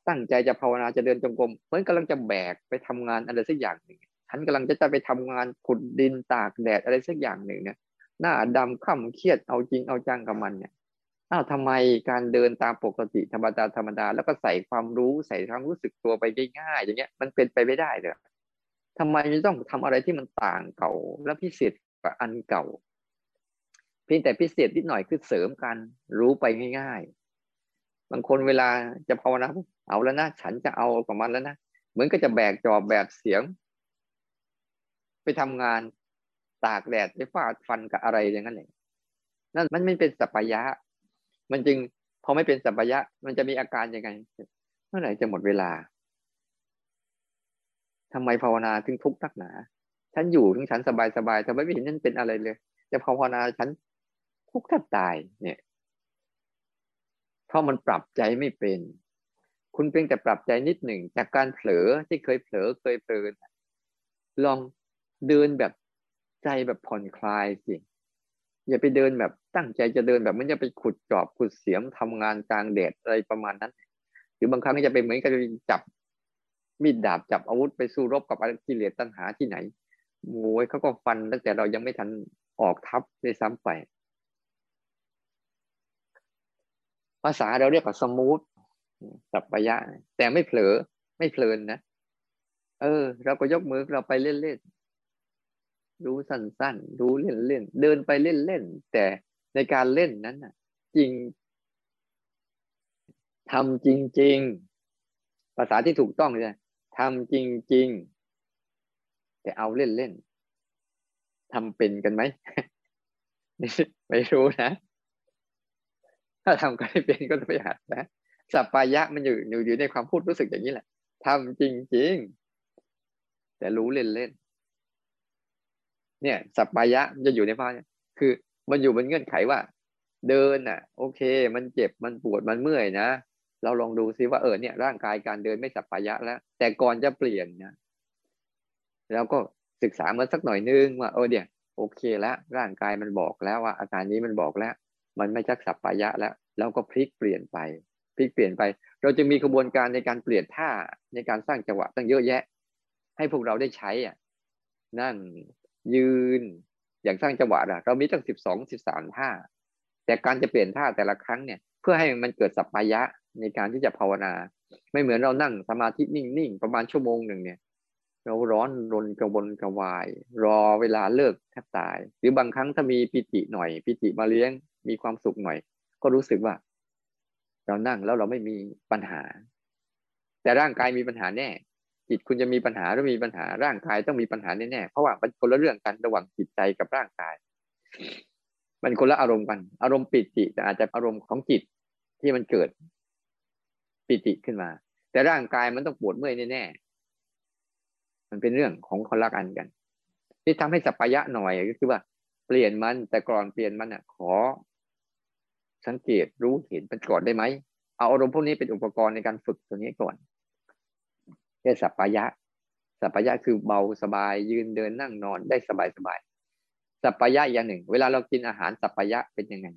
ตั้งใจจะภาวนาจะเดินจงกรมเหมือนกำลังจะแบกไปทำงานอะไรสักอย่างหนึ่งฉันกำลังจะจะไปทำงานขุดดินตากแดดอะไรสักอย่างหนึ่งเนี่ยหน้าดำข่ำเครียดเอาจริงเอาจังกับมันเนี่ย อ้าวทำไมการเดินตามปกติธรรมดาธรรมดาแล้วก็ใส่ความรู้ใส่ความรู้สึกตัวไปง่ายๆอย่างเงี้ยมันเป็นไปไม่ได้เลยทำไมไม่ต้องทำอะไรที่มันต่างเก่า และพิเศษกว่าอันเก่า เพียงแต่พิเศษนิดหน่อยคือเสริมกันรู้ไปง่าย ๆ บางคนเวลาจะภาวนาเอาแล้วนะฉันจะเอากับมันแล้วนะเหมือนก็จะแบกจอบแบบเสียง ไปทำงานตากแดดไปฟาดฟันกับอะไรอย่างนั้นเลยนั่นมันไม่เป็นสัพยะ มันจึงพอไม่เป็นสัพยะ มันจะมีอาการยังไง เมื่อไหร่จะหมดเวลาทำไมภาวนาถึงทุกข์นักหนา ฉันอยู่ถึงฉันสบายสบายแต่ไม่เห็นนั่นเป็นอะไรเลย จะภาวนาฉันทุกข์แทบตาย เนี่ยเพราะมันปรับใจไม่เป็น คุณเพียงแต่ปรับใจนิดหนึ่งจากการเผลอที่เคยเผลอเคยเพลินลองเดินแบบใจแบบผ่อนคลายสิ อย่าไปเดินแบบตั้งใจจะเดินแบบมันจะไปขุดจอบขุดเสียมทำงานกลางแดดอะไรประมาณนั้น หรือบางครั้งจะไปเหมือนกับจับมีดดาบจับอาวุธไปสู้รบกับกิเลสตัณหาที่ไหนโว้ยเขาก็ฟันตั้งแต่เรายังไม่ทันออกทับด้วยซ้ำไป ภาษาเราเรียกว่าสมูทสัพยะ แต่ไม่เผลอไม่เพลินนะเออ เราก็ยกมือเราไปเล่น รู้สั้นๆรู้เล่นๆเดินไปเล่นๆแต่ในการเล่นนั้นน่ะ จริงทำจริง ๆ ภาษาที่ถูกต้องเลยทำจริง ๆ แต่เอาเล่นๆทำเป็นกันไหมไม่รู้นะ ถ้าทำกันไม่เป็นก็ต้องไปหัดนะสัปปายะมันอยู่อยู่อยู่ในความพูดรู้สึกอย่างนี้แหละทำจริง ๆ แต่รู้เล่นๆ เนี่ยสัปปายะมันจะอยู่ในภาคคือ มันอยู่บนเงื่อนไขว่า เดินอะ โอเค มันเจ็บมันปวดมันเมื่อยนะเราลองดูซิว่าเออเนี่ย ร่างกายการเดินไม่สัปปายะแล้ว แต่ก่อนจะเปลี่ยนนะเราก็ศึกษามาสักหน่อยนึงว่าเออเนี่ยโอเคแล้วร่างกายมันบอกแล้วว่า อาการนี้มันบอกแล้ว มันไม่ชักสัปปายะแล้วเราก็พลิกเปลี่ยนไป พลิกเปลี่ยนไป เราจะมีกระบวนการในการเปลี่ยนท่าในการสร้างจังหวะตั้งเยอะแยะ ให้พวกเราได้ใช้อะนั่ง ยืน อย่างสร้างจังหวะอะเรามีตั้งสิบสองสิบสามท่า แต่การจะเปลี่ยนท่าแต่ละครั้งเนี่ย เพื่อให้มันเกิดสัปปายะในการที่จะภาวนา ไม่เหมือนเรานั่งสมาธินิ่งๆ ประมาณชั่วโมงหนึ่งเนี่ย เราร้อนรนกระวนกระวาย รอเวลาเลิกแทบตาย หรือบางครั้งถ้ามีปิติหน่อย ปิติมาเลี้ยง มีความสุขหน่อย ก็รู้สึกว่า เรานั่งแล้วเราไม่มีปัญหา แต่ร่างกายมีปัญหาแน่ จิตคุณจะมีปัญหาหรือมีปัญหาร่างกายต้องมีปัญหาแน่ๆเพราะว่ามันคนละเรื่องกันระหว่างจิตใจกับร่างกาย มันคนละอารมณ์กัน อารมณ์ปิติแต่อาจจะอารมณ์ของจิตที่มันเกิดปิติขึ้นมา แต่ร่างกายมันต้องปวดเมื่อยแน่ๆมันเป็นเรื่องของคนละกันกันที่ทำให้สัพยะหน่อยก็คือว่า เปลี่ยนมันแต่ก่อนเปลี่ยนมันอะ ขอ สังเกตรู้เห็นมันก่อนได้ไหมเอาอารมณ์พวกนี้เป็นอุปกรณ์ในการฝึกตัวนี้ก่อน แค่สัพยะ สัพยะคือเบาสบายยืนเดินนั่งนอนได้สบายสบายสัพยะอย่างหนึ่ง เวลาเรากินอาหารสัพยะเป็นยังไง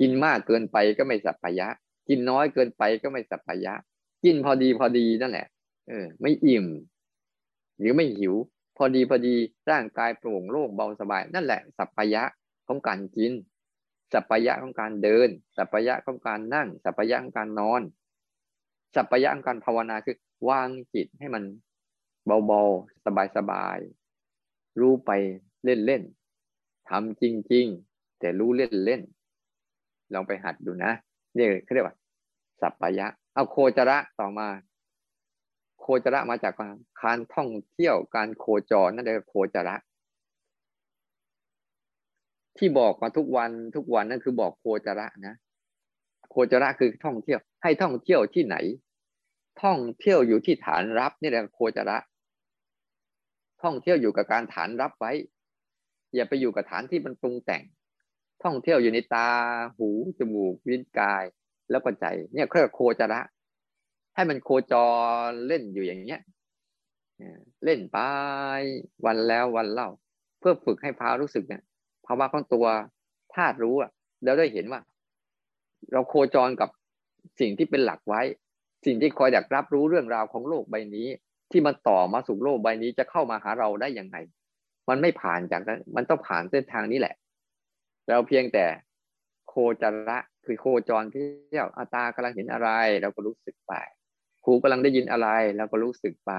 กินมากเกินไปก็ไม่สัพยะ กินน้อยเกินไปก็ไม่สัพพยะ กินพอดีพอดีนั่นแหละ เออ ไม่อิ่ม หรือไม่หิว พอดีพอดีร่างกายโปร่งโล่งเบาสบาย นั่นแหละสัพพยะของการกิน สัพพยะของการเดิน สัพพยะของการนั่ง สัพพยะของการนอน สัพพยะของการภาวนาคือ วางจิตให้มันเบาๆ สบายๆ รู้ไปเล่นๆทำจริงๆ แต่รู้เล่นๆ ลองไปหัดดูนะนี่เขาเรียกว่า สัพพยะ เอาโคจระต่อมา โคจระมาจากการท่องเที่ยวการโคจรนั่นเองโคจระ ที่บอกมาทุกวันทุกวันนั่นคือบอกโคจระนะ โคจระคือท่องเที่ยว ให้ท่องเที่ยวที่ไหน ท่องเที่ยวอยู่ที่ฐานรับนี่แหละโคจระ ท่องเที่ยวอยู่กับการฐานรับไว้ อย่าไปอยู่กับฐานที่มันปรุงแต่ง ท่องเที่ยวอยู่ในตา หูจมูกลิ้นกายแล้วก็ใจ เนี่ยเครื่องโคจระ ให้มันโคจรเล่นอยู่อย่างเงี้ยเล่นไปวันแล้ววันเล่า เพื่อฝึกให้พารู้สึกเนี่ยภาวะของตัวธาตุรู้อะแล้วได้เห็นว่า เราโคจรกับสิ่งที่เป็นหลักไว้ สิ่งที่คอยดักรับรู้เรื่องราวของโลกใบนี้ ที่มันต่อมาสู่โลกใบนี้จะเข้ามาหาเราได้ยังไง มันไม่ผ่านจากนั้นมันต้องผ่านเส้นทางนี้แหละ เราเพียงแต่โคจระคือโคจรเที่ยวอาตากำลังเห็นอะไรเราก็รู้สึกไปหูกำลังได้ยินอะไรเราก็รู้สึกไป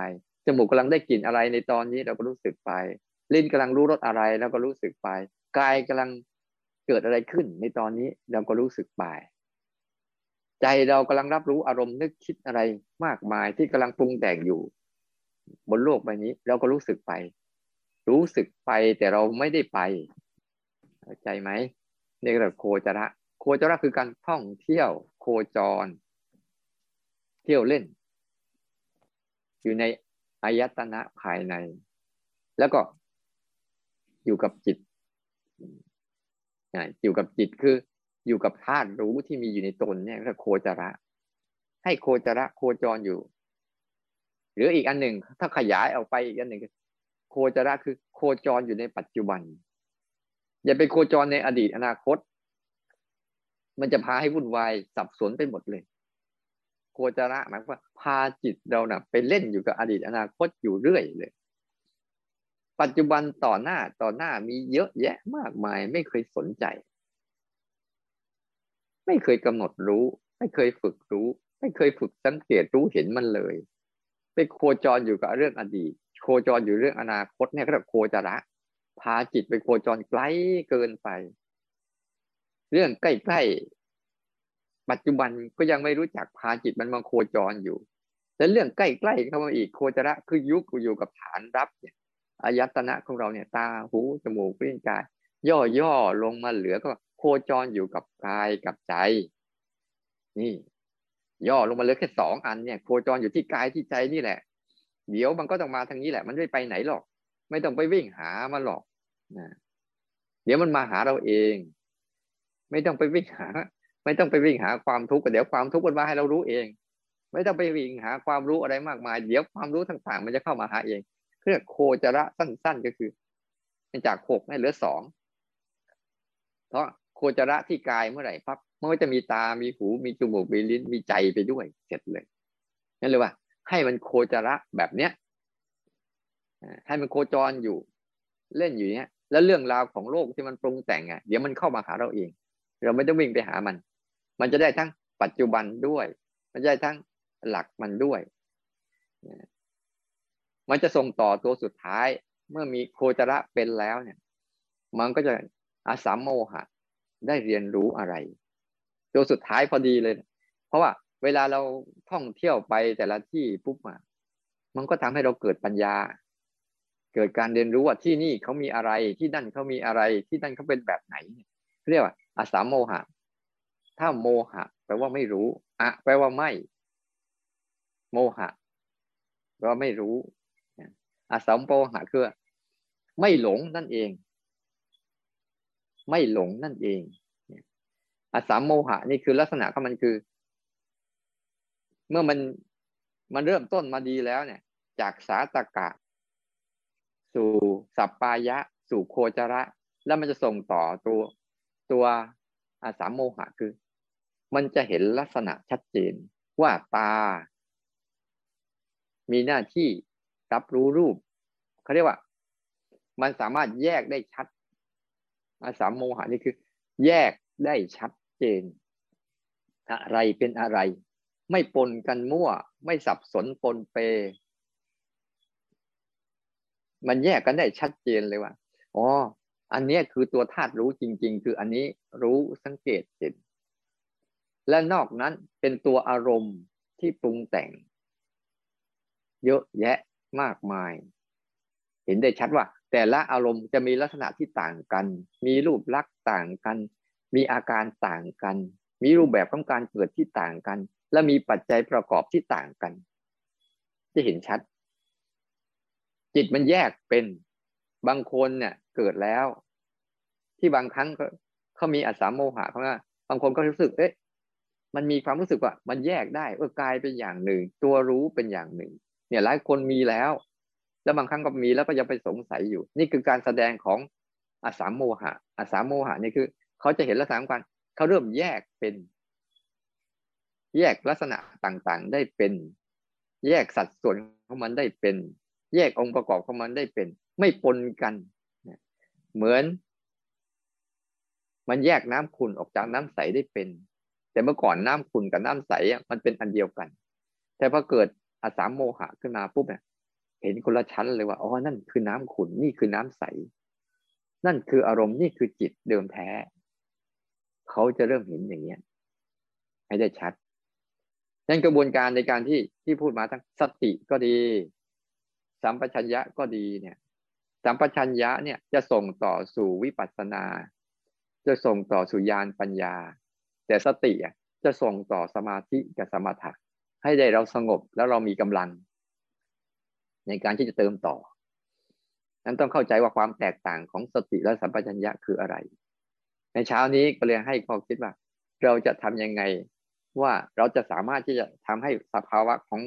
จมูกกำลังได้กลิ่นอะไรในตอนนี้เราก็รู้สึกไปลิ้นกำลังรู้รสอะไรเราก็รู้สึกไปกายกำลังเกิดอะไรขึ้นในตอนนี้เราก็รู้สึกไป ใจเรากำลังรับรู้อารมณ์นึกคิดอะไรมากมายที่กำลังปรุงแต่งอยู่ บนโลกใบนี้ เราก็รู้สึกไป รู้สึกไปแต่เราไม่ได้ไปเข้าใจไหมนี่ก็เรียกโคจระ โคจระคือการท่องเที่ยวโคจร เที่ยวเล่น อยู่ในอายตนะภายใน แล้วก็อยู่กับจิตอยู่กับจิตคือ อยู่กับธาตุรู้ที่มีอยู่ในตนเนี่ยก็โคจระ ให้โคจระโคจรอยู่ หรืออีกอันหนึ่งถ้าขยายออกไปอีกอันหนึ่งโคจระคือโคจรอยู่ในปัจจุบัน อย่าไปโคจรในอดีตอนาคต มันจะพาให้วุ่นวายสับสนไปหมดเลย โคจระหมายว่าพาจิตเรานะ่ะไปเล่นอยู่กับอดีตอนาคตอยู่เรื่อยเลย ปัจจุบันต่อหน้าต่อหน้ามีเยอะแยะมากมายไม่เคยสนใจ ไม่เคยกำหนดรู้ ไม่เคยฝึกรู้ ไม่เคยฝึกสังเกตรู้เห็นมันเลย ไปโคจรอยู่กับเรื่องอดีต โคจรอยู่เรื่องอนาคตเนี่ยก็เรียกโคจระ พาจิตไปโคจรไกลเกินไป เรื่องใกล้ๆปัจจุบันก็ยังไม่รู้จักพาจิตมันมาโคจรอยู่แต่เรื่องใกล้ๆเข้ามาอีกโคจระคือยุคอยู่กับฐานรับเนี่ยอายตนะของเราเนี่ย ตาหูจมูกลิ้นกาย ย่อๆลงมาเหลือก็ โคจรอยู่กับกายกับใจ นี่ ย่อลงมาเหลือแค่สองอันเนี่ย โคจรอยู่ที่กายที่ใจนี่แหละ เดี๋ยวมันก็ต้องมาทางนี้แหละ มันไม่ไปไหนหรอก ไม่ต้องไปวิ่งหามันหรอกนะเดี๋ยวมันมาหาเราเอง ไม่ต้องไปวิ่งหา ไม่ต้องไปวิ่งหาความทุกข์เดี๋ยวความทุกข์มันมาให้เรารู้เอง ไม่ต้องไปวิ่งหาความรู้อะไรมากมาย เดี๋ยวความรู้ต่างๆ มันจะเข้ามาหาเองเพื่อโคจระสั้นๆก็คือจากหกให้เหลือสองเพราะ โคจระที่กายเมื่อไหร่ปั๊บมันก็จะมีตา มีหู มีจมูก มีลิ้น มีใจไปด้วย เสร็จเลย นั่นเลยว่า ให้มันโคจระแบบเนี้ย ให้มันโคจรอยู่ เล่นอยู่เนี้ย แล้วเรื่องราวของโลกที่มันปรุงแต่งอะ เดี๋ยวมันเข้ามาหาเราเอง เราไม่ต้องวิ่งไปหามัน มันจะได้ทั้งปัจจุบันด้วย มันจะได้ทั้งหลักมันด้วย มันจะส่งต่อตัวสุดท้าย เมื่อมีโคจระเป็นแล้วเนี่ย มันก็จะอาสามโมหะ ได้เรียนรู้อะไรตัวสุดท้ายพอดีเลย เพราะว่า เวลาเราท่องเที่ยวไปแต่ละที่ปุ๊บมามันก็ทำให้เราเกิดปัญญา เกิดการเรียนรู้ว่าที่นี่เขามีอะไรที่นั่นเขามีอะไรที่นั่นเขาเป็นแบบไหนเรียกว่าอาสามโมหะ ถ้าโมหะ แปลว่าไม่รู้อะแปลว่าไม่ โมหะแปลว่าไม่รู้อาสามโมหะคือไม่หลงนั่นเอง ไม่หลงนั่นเองอาสามโมหะนี่คือลักษณะของมันคือ เมื่อมันมันเริ่มต้นมาดีแล้วเนี่ย จากสาตกะ สู่สัปปายะ สู่โคจระ แล้วมันจะส่งต่อตัวตัวอาสามโมหะคือ มันจะเห็นลักษณะชัดเจนว่าตา มีหน้าที่รับรู้รูปเขาเรียกว่า มันสามารถแยกได้ชัด อาสามโมหะนี่คือ แยกได้ชัดเจน อะไรเป็นอะไร ไม่ปนกันมั่ว ไม่สับสนปนเป มันแยกกันได้ชัดเจนเลยว่าอ๋ออันนี้คือตัวธาตุรู้จริง ๆ คืออันนี้รู้สังเกตเห็นและนอกนั้นเป็นตัวอารมณ์ที่ปรุงแต่ง เยอะแยะมากมาย เห็นได้ชัดว่า แต่ละอารมณ์จะมีลักษณะที่ต่างกัน มีรูปลักษณ์ต่างกัน มีอาการต่างกัน มีรูปแบบของการเกิดที่ต่างกัน และมีปัจจัยประกอบที่ต่างกัน จะเห็นชัด จิตมันแยกเป็นบางคนเนี่ยเกิดแล้ว ที่บางครั้งเขามีอัสามโมหะเขาว่าบางคนก็รู้สึกเอ๊ะมันมีความรู้สึกว่า มันแยกได้เออกายเป็นอย่างหนึ่ง ตัวรู้เป็นอย่างหนึ่ง เนี่ยหลายคนมีแล้ว แล้วบางครั้งก็มีแล้วก็ยังไปสงสัยอยู่ นี่คือการแสดงของอาสามโมหะอาสามโมหะนี่คือ เขาจะเห็นลักษณะกันเขาเริ่มแยกเป็น แยกลักษณะต่างๆ ได้เป็น แยกสัดส่วนของมันได้เป็น แยกองค์ประกอบของมันได้เป็น ไม่ปนกันเหมือน มันแยกน้ำขุ่นออกจากน้ำใสได้เป็น แต่เมื่อก่อนน้ำขุ่นกับน้ำใสอะมันเป็นอันเดียวกัน แต่พอเกิดอาสามโมหะขึ้นมาปุ๊บเนี่ย เห็นคนละชั้นเลยว่าอ๋อนั่นคือน้ำขุ่นนี่คือน้ำใส นั่นคืออารมณ์นี่คือจิตเดิมแท้ เขาจะเริ่มเห็นอย่างเนี้ยให้ได้ชัดนั่นกระบวนการในการที่ที่พูดมาทั้งสติก็ดีสัมปชัญญะก็ดีเนี่ยสัมปชัญญะเนี่ยจะส่งต่อสู่วิปัสสนา จะส่งต่อสู่ญาณปัญญา แต่สติจะส่งต่อสมาธิกับสมถะให้ได้เราสงบแล้วเรามีกำลัง ในการที่จะเติมต่อ นั้นต้องเข้าใจว่าความแตกต่างของสติและสัมปชัญญะคืออะไร ในเช้านี้ก็เลยให้ข้อคิดว่า เราจะทํำยังไงว่าเราจะสามารถที่จะทำให้สภาวะของ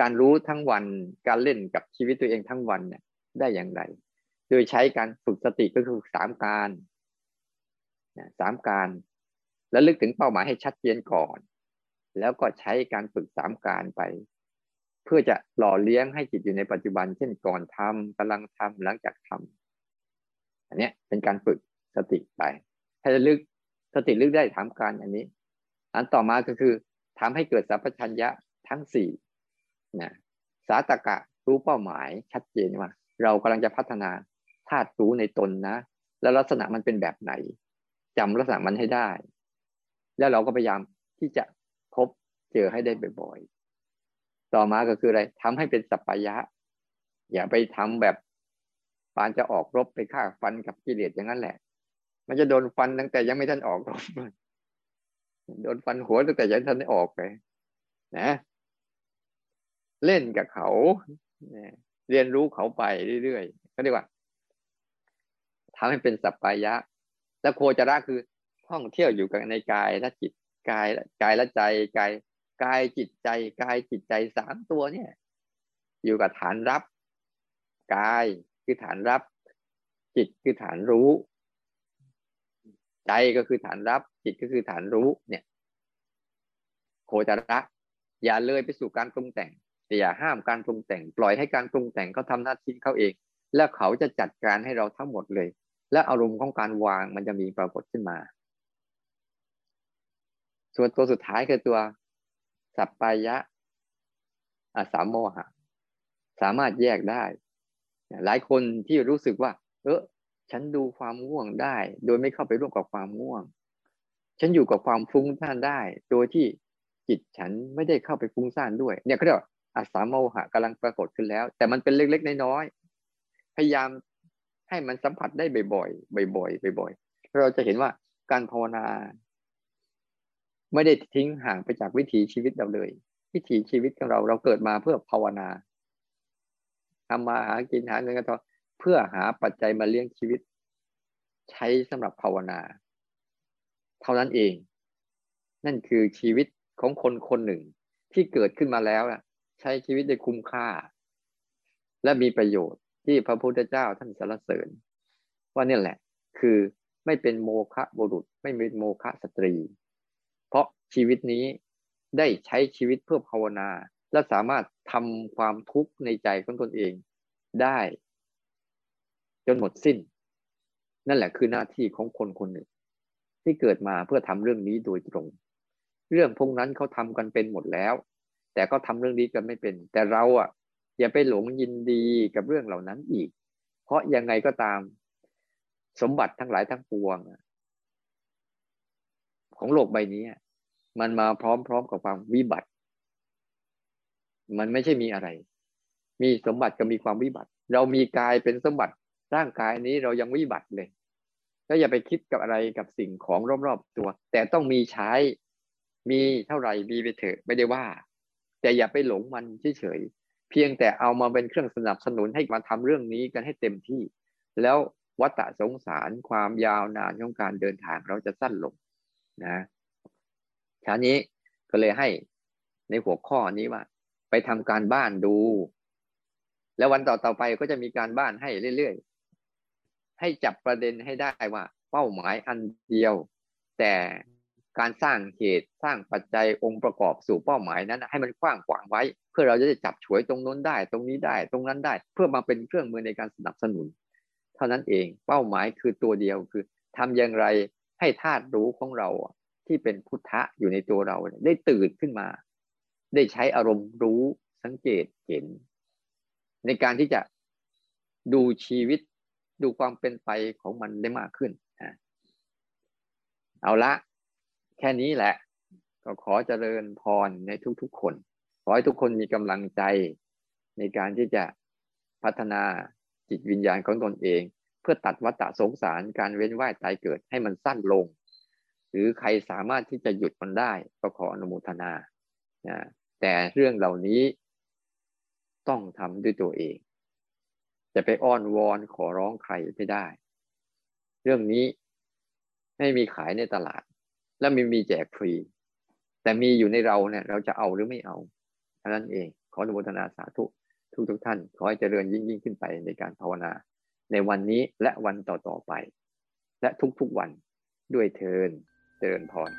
การรู้ทั้งวันการเล่นกับชีวิตตัวเองทั้งวันเนี่ยได้อย่างไร โดยใช้การฝึกสติก็คือสามการสามการ แล้วลึกถึงเป้าหมายให้ชัดเจนก่อน แล้วก็ใช้การฝึกสามการไป เพื่อจะหล่อเลี้ยงให้จิตอยู่ในปัจจุบัน เช่นก่อนทำกำลังทำหลังจากทำอันนี้เป็นการฝึกสติไปให้ลึกสติลึกได้ถามการอันนี้ อันต่อมาก็คือทำให้เกิดสัพพัญญะทั้งสี่นะสาตกะรู้เป้าหมายชัดเจนว่า เรากำลังจะพัฒนาธาตุรู้ในตนนะ แล้วลักษณะมันเป็นแบบไหนจำลักษณะมันให้ได้ แล้วเราก็พยายามที่จะพบเจอให้ได้บ่อย ต่อมาก็คืออะไรทำให้เป็นสัพพยะ อย่าไปทำแบบปานจะออกรบไปฆ่าฟันกับกิเลสอย่างนั้นแหละ มันจะโดนฟันตั้งแต่ยังไม่ทันออกรบโดนฟันหัวตั้งแต่ยังทันได้ออกไปนะ เล่นกับเขาเรียนรู้เขาไปเรื่อยๆก็เรียกว่าทำให้เป็นสัพพยะ แล้วโคจระคือท่องเที่ยวอยู่กับในกายและจิตกายกายและใจกาย กายจิตใจกายจิตใจสามตัวเนี่ย อยู่กับฐานรับกายคือฐานรับ จิตคือฐานรู้ ใจก็คือฐานรับ จิตก็คือฐานรู้เนี่ย โคจระอย่าเลยไปสู่การปรุงแต่งแต่อย่าห้ามการปรุงแต่ง ปล่อยให้การปรุงแต่งเขาทาหน้าที่เขาเอง แล้วเขาจะจัดการให้เราทั้งหมดเลย และอารมณ์ของการวางมันจะมีปรากฏขึ้นมา ส่วนตัวสุดท้ายคือตัว สัปปายะอาสามโมหะ สามารถแยกได้ หลายคนที่รู้สึกว่า เออฉันดูความง่วงได้ โดยไม่เข้าไปร่วมกับความง่วง ฉันอยู่กับความฟุ้งซ่านได้ โดยที่จิตฉันไม่ได้เข้าไปฟุ้งซ่านด้วย เนี่ยเขาเรียกว่าอาสามโมหะกำลังปรากฏขึ้นแล้ว แต่มันเป็นเล็กๆน้อยๆพยายามให้มันสัมผัสได้บ่อยๆบ่อยๆบ่อยๆเราจะเห็นว่าการภาวนา ไม่ได้ทิ้งห่างไปจากวิถีชีวิตเราเลย วิถีชีวิตของเราเราเกิดมาเพื่อภาวนาทำมาหากินหาเงินกันต่อเพื่อหาปัจจัยมาเลี้ยงชีวิต ใช้สำหรับภาวนา เท่านั้นเอง นั่นคือชีวิตของคนคนหนึ่งที่เกิดขึ้นมาแล้วใช้ชีวิตได้คุ้มค่า และมีประโยชน์ที่พระพุทธเจ้าท่านสรรเสริญ ว่านี่แหละ คือไม่เป็นโมฆะบุรุษ ไม่เป็นโมฆะสตรี เพราะชีวิตนี้ได้ใช้ชีวิตเพื่อภาวนา และสามารถทำความทุกข์ในใจของตนเองได้ จนหมดสิ้น นั่นแหละคือหน้าที่ของคนคนหนึ่ง ที่เกิดมาเพื่อทำเรื่องนี้โดยตรง เรื่องพวกนั้นเขาทำกันเป็นหมดแล้ว แต่ก็ทำเรื่องนี้กันไม่เป็น แต่เราอะ อย่าไปหลงยินดีกับเรื่องเหล่านั้นอีก เพราะยังไงก็ตาม สมบัติทั้งหลายทั้งปวงของโลกใบนี้ มันมาพร้อมๆกับความวิบัติ มันไม่ใช่มีอะไร มีสมบัติก็มีความวิบัติ เรามีกายเป็นสมบัติร่างกายนี้เรายังวิบัติเลยก็อย่าไปคิดกับอะไรกับสิ่งของรอบๆตัว แต่ต้องมีใช้ มีเท่าไหร่มีไปเถอะไม่ได้ว่า แต่อย่าไปหลงมันเฉยๆเพียงแต่เอามาเป็นเครื่องสนับสนุนให้มาทำเรื่องนี้กันให้เต็มที่ แล้ววัฏสงสารความยาวนานของการเดินทางเราจะสั้นลงนะ ชานี้ก็เลยให้ในหัวข้อนี้ว่า ไปทำการบ้านดู แล้ววันต่อต่อไปก็จะมีการบ้านให้เรื่อยๆ ให้จับประเด็นให้ได้ว่า เป้าหมายอันเดียว แต่การสร้างเหตุสร้างปัจจัยองค์ประกอบสู่เป้าหมายนั้น ให้มันกว้างขวางไว้ เพื่อเราจะได้จับฉวยตรงนู้นได้ ตรงนี้ได้ ตรงนั้นได้ เพื่อมาเป็นเครื่องมือในการสนับสนุน เท่านั้นเองเป้าหมายคือตัวเดียวคือทำอย่างไรให้ธาตุรู้ของเรา ที่เป็นพุทธะอยู่ในตัวเราได้ตื่นขึ้นมา ได้ใช้อารมณ์รู้สังเกตเห็น ในการที่จะดูชีวิตดูความเป็นไปของมันได้มากขึ้นเอาละ แค่นี้แหละ ก็ขอเจริญพรในทุกๆคน ขอให้ทุกคนมีกำลังใจในการที่จะพัฒนาจิตวิญญาณของตนเอง เพื่อตัดวัฏสงสารการเว้นว่ายตายเกิดให้มันสั้นลง หรือใครสามารถที่จะหยุดมันได้ก็ขออนุโมทนานะแต่เรื่องเหล่านี้ต้องทำด้วยตัวเอง จะไปอ้อนวอนขอร้องใครไม่ได้ เรื่องนี้ไม่มีขายในตลาด และไม่มีแจกฟรี แต่มีอยู่ในเราเนี่ยเราจะเอาหรือไม่เอาเท่านั้นเองขออนุโมทนาสาธุทุกทุกท่าน ขอให้เจริญยิ่งยิ่งขึ้นไปในการภาวนา ในวันนี้และวันต่อๆไป และทุกๆวันด้วยเทิน เจริญพร